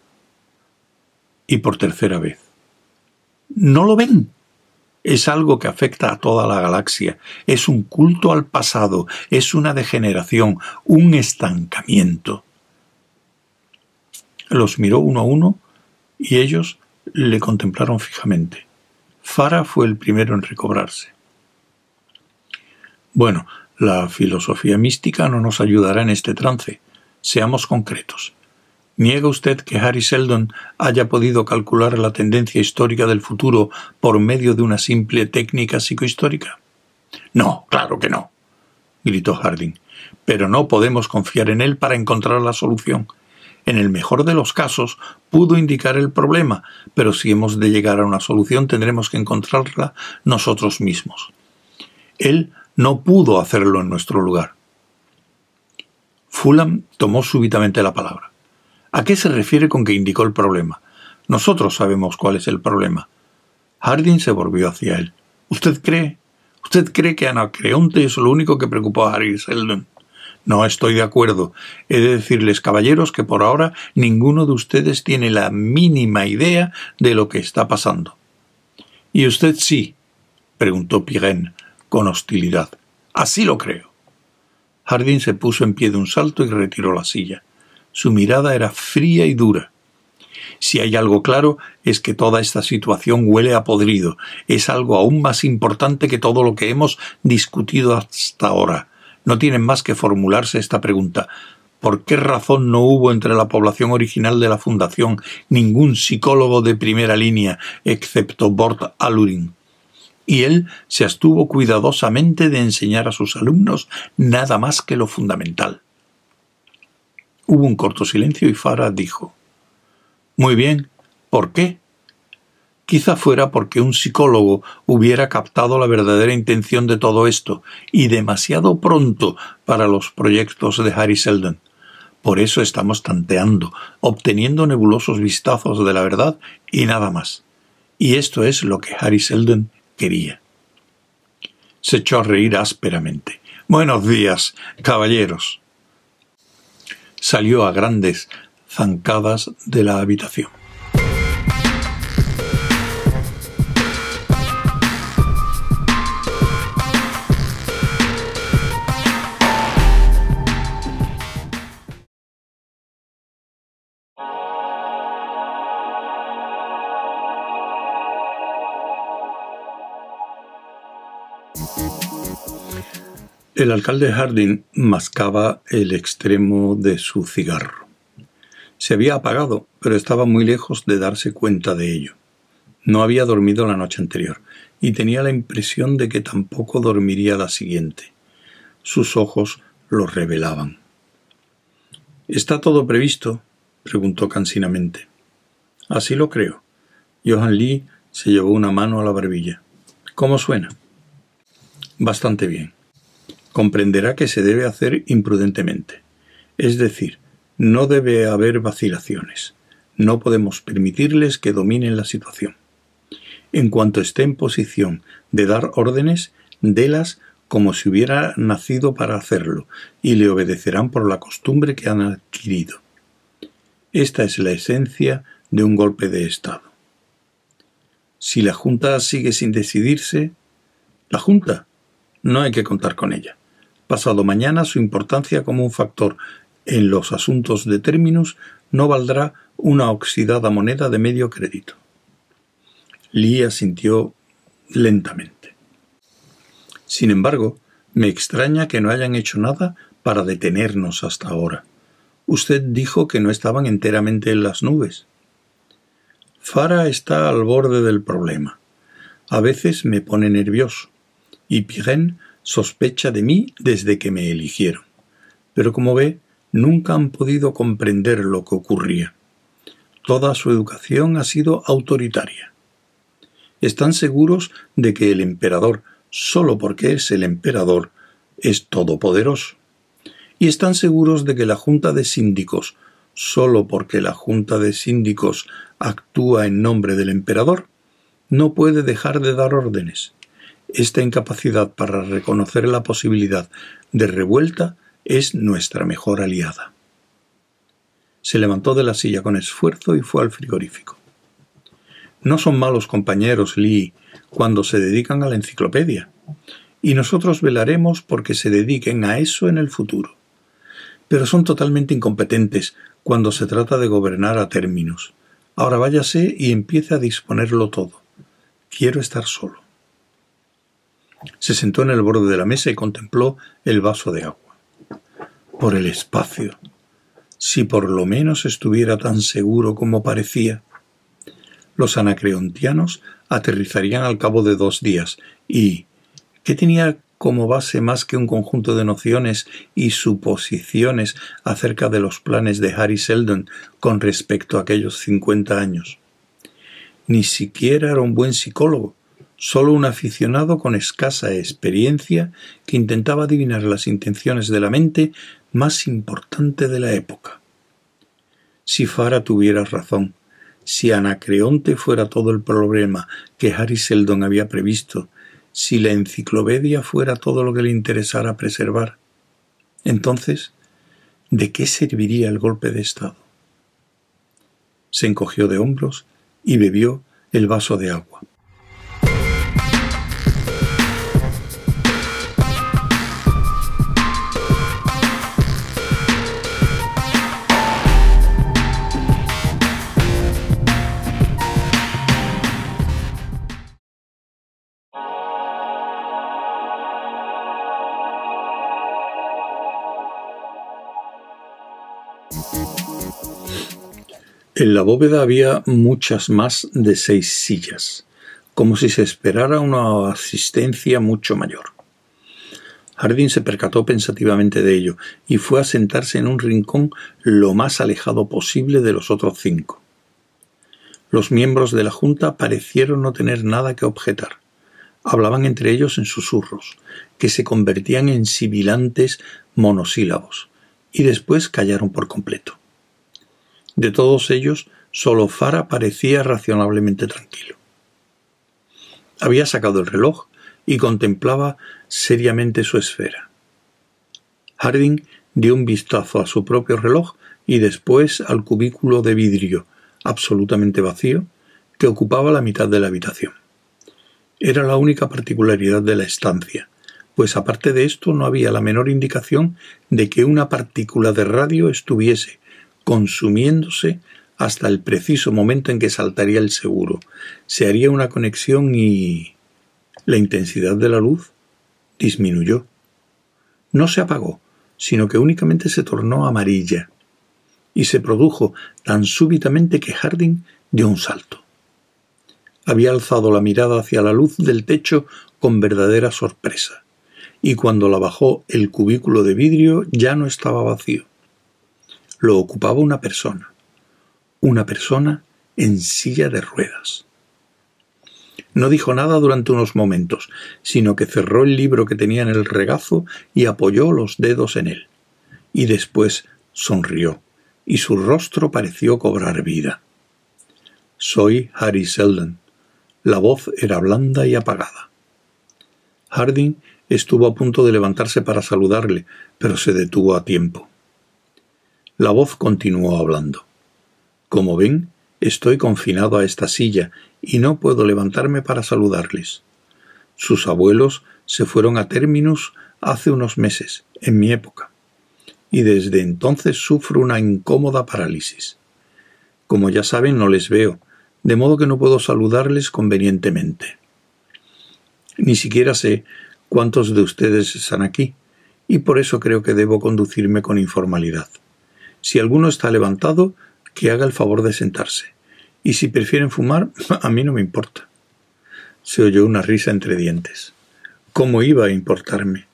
Y por tercera vez. ¿No lo ven? Es algo que afecta a toda la galaxia, es un culto al pasado, es una degeneración, un estancamiento. Los miró uno a uno y ellos le contemplaron fijamente. Fara fue el primero en recobrarse. Bueno, la filosofía mística no nos ayudará en este trance. Seamos concretos. ¿Niega usted que Harry Seldon haya podido calcular la tendencia histórica del futuro por medio de una simple técnica psicohistórica? No, claro que no, gritó Harding. Pero no podemos confiar en él para encontrar la solución. En el mejor de los casos pudo indicar el problema, pero si hemos de llegar a una solución tendremos que encontrarla nosotros mismos. Él no pudo hacerlo en nuestro lugar. Fulham tomó súbitamente la palabra. ¿A qué se refiere con que indicó el problema? Nosotros sabemos cuál es el problema. Harding se volvió hacia él. ¿Usted cree? ¿Usted cree que Anacreonte es lo único que preocupó a Harry Seldon? No estoy de acuerdo. He de decirles, caballeros, que por ahora ninguno de ustedes tiene la mínima idea de lo que está pasando. ¿Y usted sí? preguntó Pirén con hostilidad. Así lo creo. Harding se puso en pie de un salto y retiró la silla. Su mirada era fría y dura. Si hay algo claro es que toda esta situación huele a podrido. Es algo aún más importante que todo lo que hemos discutido hasta ahora. No tienen más que formularse esta pregunta. ¿Por qué razón no hubo entre la población original de la Fundación ningún psicólogo de primera línea excepto Bort Alurin? Y él se abstuvo cuidadosamente de enseñar a sus alumnos nada más que lo fundamental. Hubo un corto silencio y Farah dijo Muy bien, ¿por qué? Quizá fuera porque un psicólogo hubiera captado la verdadera intención de todo esto, y demasiado pronto para los proyectos de Harry Seldon. Por eso estamos tanteando, obteniendo nebulosos vistazos de la verdad y nada más. Y esto es lo que Harry Seldon quería. Se echó a reír ásperamente. Buenos días, caballeros. Salió a grandes zancadas de la habitación. El alcalde Harding mascaba el extremo de su cigarro. Se había apagado, pero estaba muy lejos de darse cuenta de ello. No había dormido la noche anterior, y tenía la impresión de que tampoco dormiría la siguiente. Sus ojos lo revelaban. ¿Está todo previsto? preguntó cansinamente. Así lo creo. Johan Lee se llevó una mano a la barbilla. ¿Cómo suena? Bastante bien comprenderá que se debe hacer imprudentemente. Es decir, no debe haber vacilaciones. No podemos permitirles que dominen la situación. En cuanto esté en posición de dar órdenes, délas como si hubiera nacido para hacerlo, y le obedecerán por la costumbre que han adquirido. Esta es la esencia de un golpe de Estado. Si la Junta sigue sin decidirse, la Junta no hay que contar con ella pasado mañana su importancia como un factor en los asuntos de términos no valdrá una oxidada moneda de medio crédito. Lee asintió lentamente. Sin embargo, me extraña que no hayan hecho nada para detenernos hasta ahora. Usted dijo que no estaban enteramente en las nubes. Fara está al borde del problema. A veces me pone nervioso. Y Pirén sospecha de mí desde que me eligieron. Pero como ve, nunca han podido comprender lo que ocurría. Toda su educación ha sido autoritaria. Están seguros de que el emperador, solo porque es el emperador, es todopoderoso. Y están seguros de que la Junta de Síndicos, solo porque la Junta de Síndicos actúa en nombre del emperador, no puede dejar de dar órdenes. Esta incapacidad para reconocer la posibilidad de revuelta es nuestra mejor aliada. Se levantó de la silla con esfuerzo y fue al frigorífico. No son malos compañeros, Lee, cuando se dedican a la enciclopedia, y nosotros velaremos porque se dediquen a eso en el futuro. Pero son totalmente incompetentes cuando se trata de gobernar a términos. Ahora váyase y empiece a disponerlo todo. Quiero estar solo. Se sentó en el borde de la mesa y contempló el vaso de agua. Por el espacio. Si por lo menos estuviera tan seguro como parecía. Los anacreontianos aterrizarían al cabo de dos días y ¿qué tenía como base más que un conjunto de nociones y suposiciones acerca de los planes de Harry Seldon con respecto a aquellos cincuenta años. Ni siquiera era un buen psicólogo, solo un aficionado con escasa experiencia que intentaba adivinar las intenciones de la mente más importante de la época. Si Fara tuviera razón, si Anacreonte fuera todo el problema que Harry Seldon había previsto, si la enciclopedia fuera todo lo que le interesara preservar, entonces, ¿de qué serviría el golpe de Estado? Se encogió de hombros y bebió el vaso de agua. La bóveda había muchas más de seis sillas, como si se esperara una asistencia mucho mayor. Harding se percató pensativamente de ello y fue a sentarse en un rincón lo más alejado posible de los otros cinco. Los miembros de la Junta parecieron no tener nada que objetar. Hablaban entre ellos en susurros, que se convertían en sibilantes monosílabos, y después callaron por completo. De todos ellos, solo Fara parecía razonablemente tranquilo. Había sacado el reloj y contemplaba seriamente su esfera. Harding dio un vistazo a su propio reloj y después al cubículo de vidrio, absolutamente vacío, que ocupaba la mitad de la habitación. Era la única particularidad de la estancia, pues aparte de esto no había la menor indicación de que una partícula de radio estuviese consumiéndose hasta el preciso momento en que saltaría el seguro. Se haría una conexión y... la intensidad de la luz disminuyó. No se apagó, sino que únicamente se tornó amarilla. Y se produjo tan súbitamente que Harding dio un salto. Había alzado la mirada hacia la luz del techo con verdadera sorpresa, y cuando la bajó el cubículo de vidrio ya no estaba vacío lo ocupaba una persona, una persona en silla de ruedas. No dijo nada durante unos momentos, sino que cerró el libro que tenía en el regazo y apoyó los dedos en él. Y después sonrió, y su rostro pareció cobrar vida. Soy Harry Selden. La voz era blanda y apagada. Harding estuvo a punto de levantarse para saludarle, pero se detuvo a tiempo. La voz continuó hablando. Como ven, estoy confinado a esta silla y no puedo levantarme para saludarles. Sus abuelos se fueron a Terminus hace unos meses, en mi época, y desde entonces sufro una incómoda parálisis. Como ya saben, no les veo, de modo que no puedo saludarles convenientemente. Ni siquiera sé cuántos de ustedes están aquí, y por eso creo que debo conducirme con informalidad. Si alguno está levantado, que haga el favor de sentarse. Y si prefieren fumar, a mí no me importa. Se oyó una risa entre dientes. ¿Cómo iba a importarme?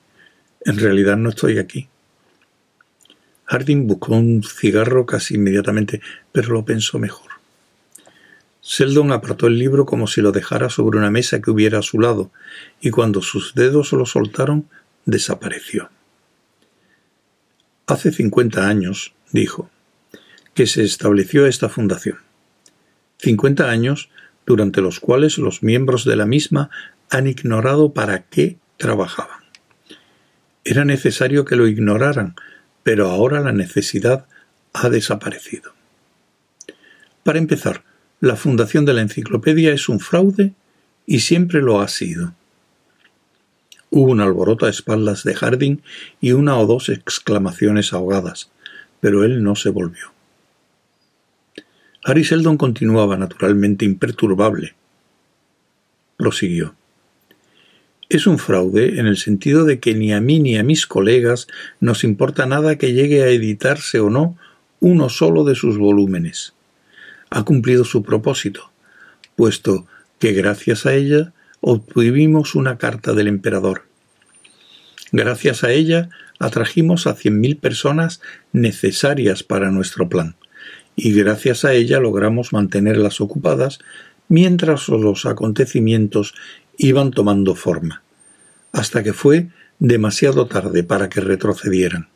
En realidad no estoy aquí. Harding buscó un cigarro casi inmediatamente, pero lo pensó mejor. Seldon apartó el libro como si lo dejara sobre una mesa que hubiera a su lado, y cuando sus dedos lo soltaron, desapareció. Hace cincuenta años, dijo, que se estableció esta fundación. Cincuenta años durante los cuales los miembros de la misma han ignorado para qué trabajaban. Era necesario que lo ignoraran, pero ahora la necesidad ha desaparecido. Para empezar, la fundación de la enciclopedia es un fraude y siempre lo ha sido. Hubo un alboroto a espaldas de Harding y una o dos exclamaciones ahogadas, pero él no se volvió. Harry Seldon continuaba naturalmente imperturbable. Prosiguió. Es un fraude en el sentido de que ni a mí ni a mis colegas nos importa nada que llegue a editarse o no uno solo de sus volúmenes. Ha cumplido su propósito, puesto que gracias a ella obtuvimos una carta del emperador. Gracias a ella atrajimos a cien mil personas necesarias para nuestro plan, y gracias a ella logramos mantenerlas ocupadas mientras los acontecimientos iban tomando forma, hasta que fue demasiado tarde para que retrocedieran.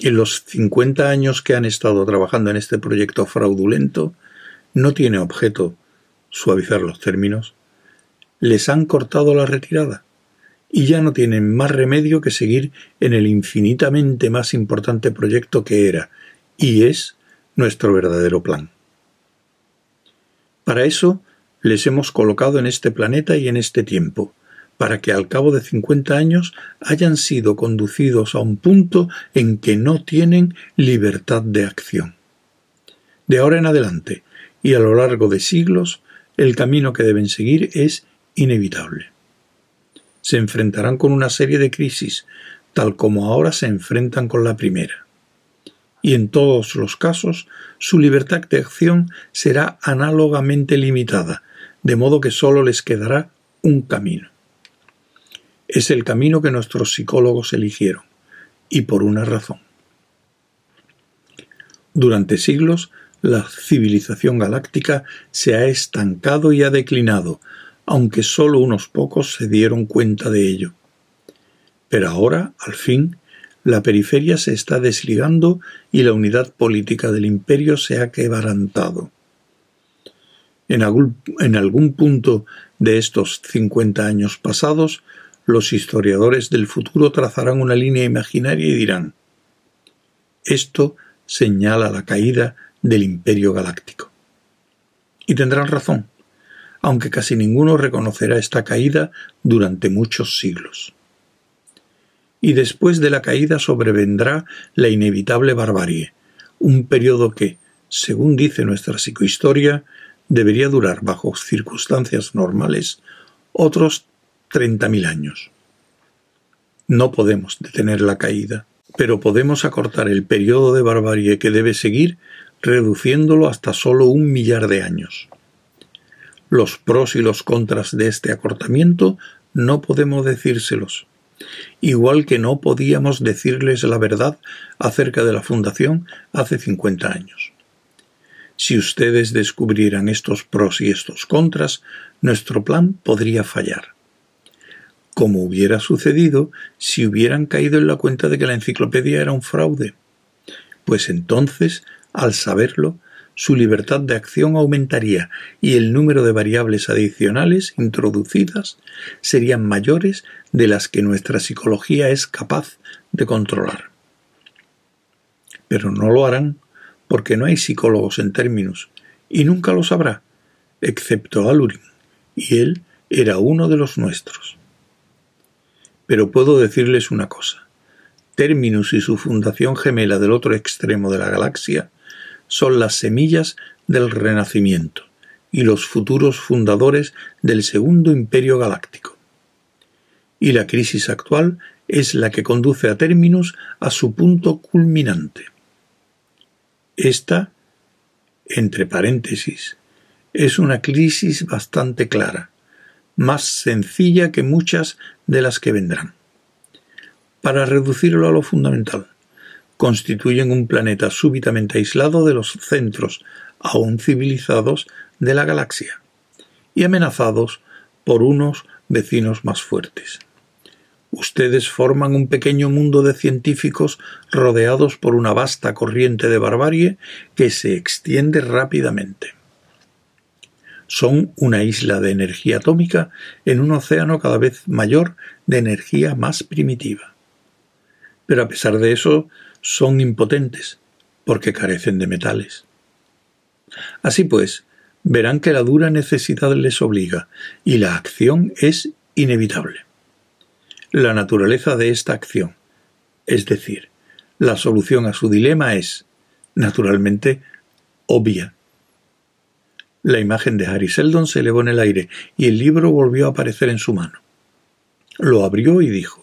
En los cincuenta años que han estado trabajando en este proyecto fraudulento, no tiene objeto suavizar los términos, les han cortado la retirada y ya no tienen más remedio que seguir en el infinitamente más importante proyecto que era y es nuestro verdadero plan. Para eso les hemos colocado en este planeta y en este tiempo, para que al cabo de cincuenta años hayan sido conducidos a un punto en que no tienen libertad de acción. De ahora en adelante, y a lo largo de siglos, el camino que deben seguir es inevitable se enfrentarán con una serie de crisis, tal como ahora se enfrentan con la primera. y en todos los casos su libertad de acción será análogamente limitada, de modo que sólo les quedará un camino. Es el camino que nuestros psicólogos eligieron, y por una razón. Durante siglos, la civilización galáctica se ha estancado y ha declinado, aunque sólo unos pocos se dieron cuenta de ello. Pero ahora, al fin, la periferia se está desligando y la unidad política del imperio se ha quebrantado. En algún, en algún punto de estos cincuenta años pasados, los historiadores del futuro trazarán una línea imaginaria y dirán esto señala la caída del imperio galáctico. Y tendrán razón, aunque casi ninguno reconocerá esta caída durante muchos siglos y después de la caída sobrevendrá la inevitable barbarie, un periodo que, según dice nuestra psicohistoria, debería durar bajo circunstancias normales otros treinta mil años. No podemos detener la caída, pero podemos acortar el periodo de barbarie que debe seguir reduciéndolo hasta solo un millar de años. Los pros y los contras de este acortamiento no podemos decírselos igual que no podíamos decirles la verdad acerca de la fundación hace cincuenta años. Si ustedes descubrieran estos pros y estos contras, nuestro plan podría fallar. Como hubiera sucedido si hubieran caído en la cuenta de que la enciclopedia era un fraude. Pues entonces, al saberlo, su libertad de acción aumentaría y el número de variables adicionales introducidas serían mayores de las que nuestra psicología es capaz de controlar. Pero no lo harán porque no hay psicólogos en términos y nunca lo sabrá, excepto Alurin, y él era uno de los nuestros. Pero puedo decirles una cosa. Terminus y su fundación gemela del otro extremo de la galaxia son las semillas del Renacimiento y los futuros fundadores del Segundo Imperio Galáctico. Y la crisis actual es la que conduce a términos a su punto culminante. Esta, entre paréntesis, es una crisis bastante clara, más sencilla que muchas de las que vendrán. Para reducirlo a lo fundamental, constituyen un planeta súbitamente aislado de los centros aún civilizados de la galaxia y amenazados por unos vecinos más fuertes. Ustedes forman un pequeño mundo de científicos rodeados por una vasta corriente de barbarie que se extiende rápidamente. Son una isla de energía atómica en un océano cada vez mayor de energía más primitiva. Pero a pesar de eso, son impotentes porque carecen de metales. Así pues, verán que la dura necesidad les obliga y la acción es inevitable. La naturaleza de esta acción, es decir, la solución a su dilema es, naturalmente, obvia. La imagen de Harry Seldon se elevó en el aire y el libro volvió a aparecer en su mano. Lo abrió y dijo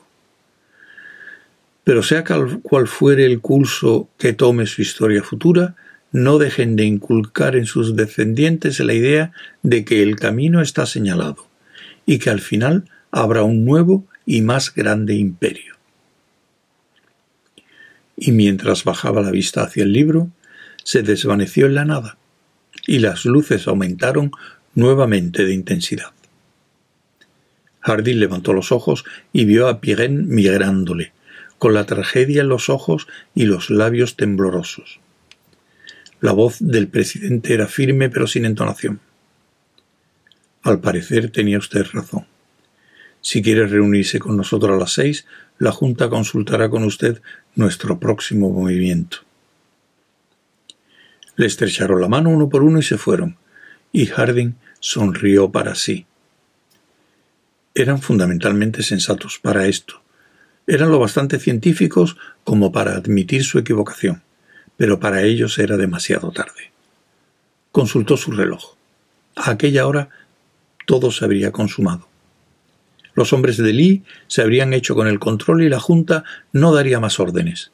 pero sea cual fuere el curso que tome su historia futura, no dejen de inculcar en sus descendientes la idea de que el camino está señalado y que al final habrá un nuevo y más grande imperio. Y mientras bajaba la vista hacia el libro, se desvaneció en la nada, y las luces aumentaron nuevamente de intensidad. Hardin levantó los ojos y vio a Pirén mirándole, con la tragedia en los ojos y los labios temblorosos. La voz del presidente era firme pero sin entonación. Al parecer tenía usted razón. Si quiere reunirse con nosotros a las seis, la Junta consultará con usted nuestro próximo movimiento. Le estrecharon la mano uno por uno y se fueron, y Harding sonrió para sí. Eran fundamentalmente sensatos para esto, eran lo bastante científicos como para admitir su equivocación, pero para ellos era demasiado tarde. Consultó su reloj. A aquella hora todo se habría consumado. Los hombres de Lee se habrían hecho con el control y la Junta no daría más órdenes.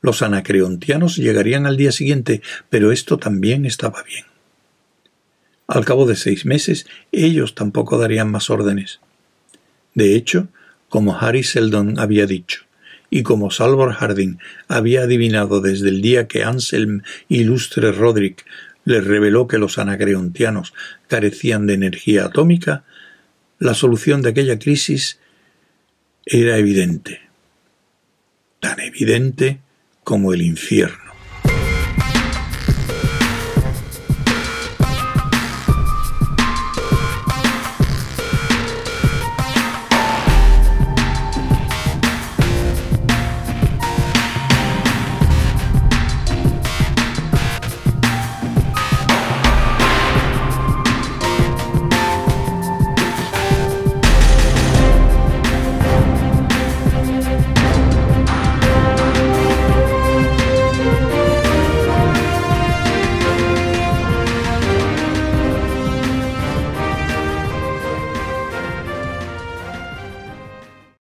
Los anacreontianos llegarían al día siguiente, pero esto también estaba bien. Al cabo de seis meses, ellos tampoco darían más órdenes. De hecho, como Harry Seldon había dicho, y como Salvor Harding había adivinado desde el día que Anselm Ilustre Roderick les reveló que los anacreontianos carecían de energía atómica, la solución de aquella crisis era evidente, tan evidente como el infierno.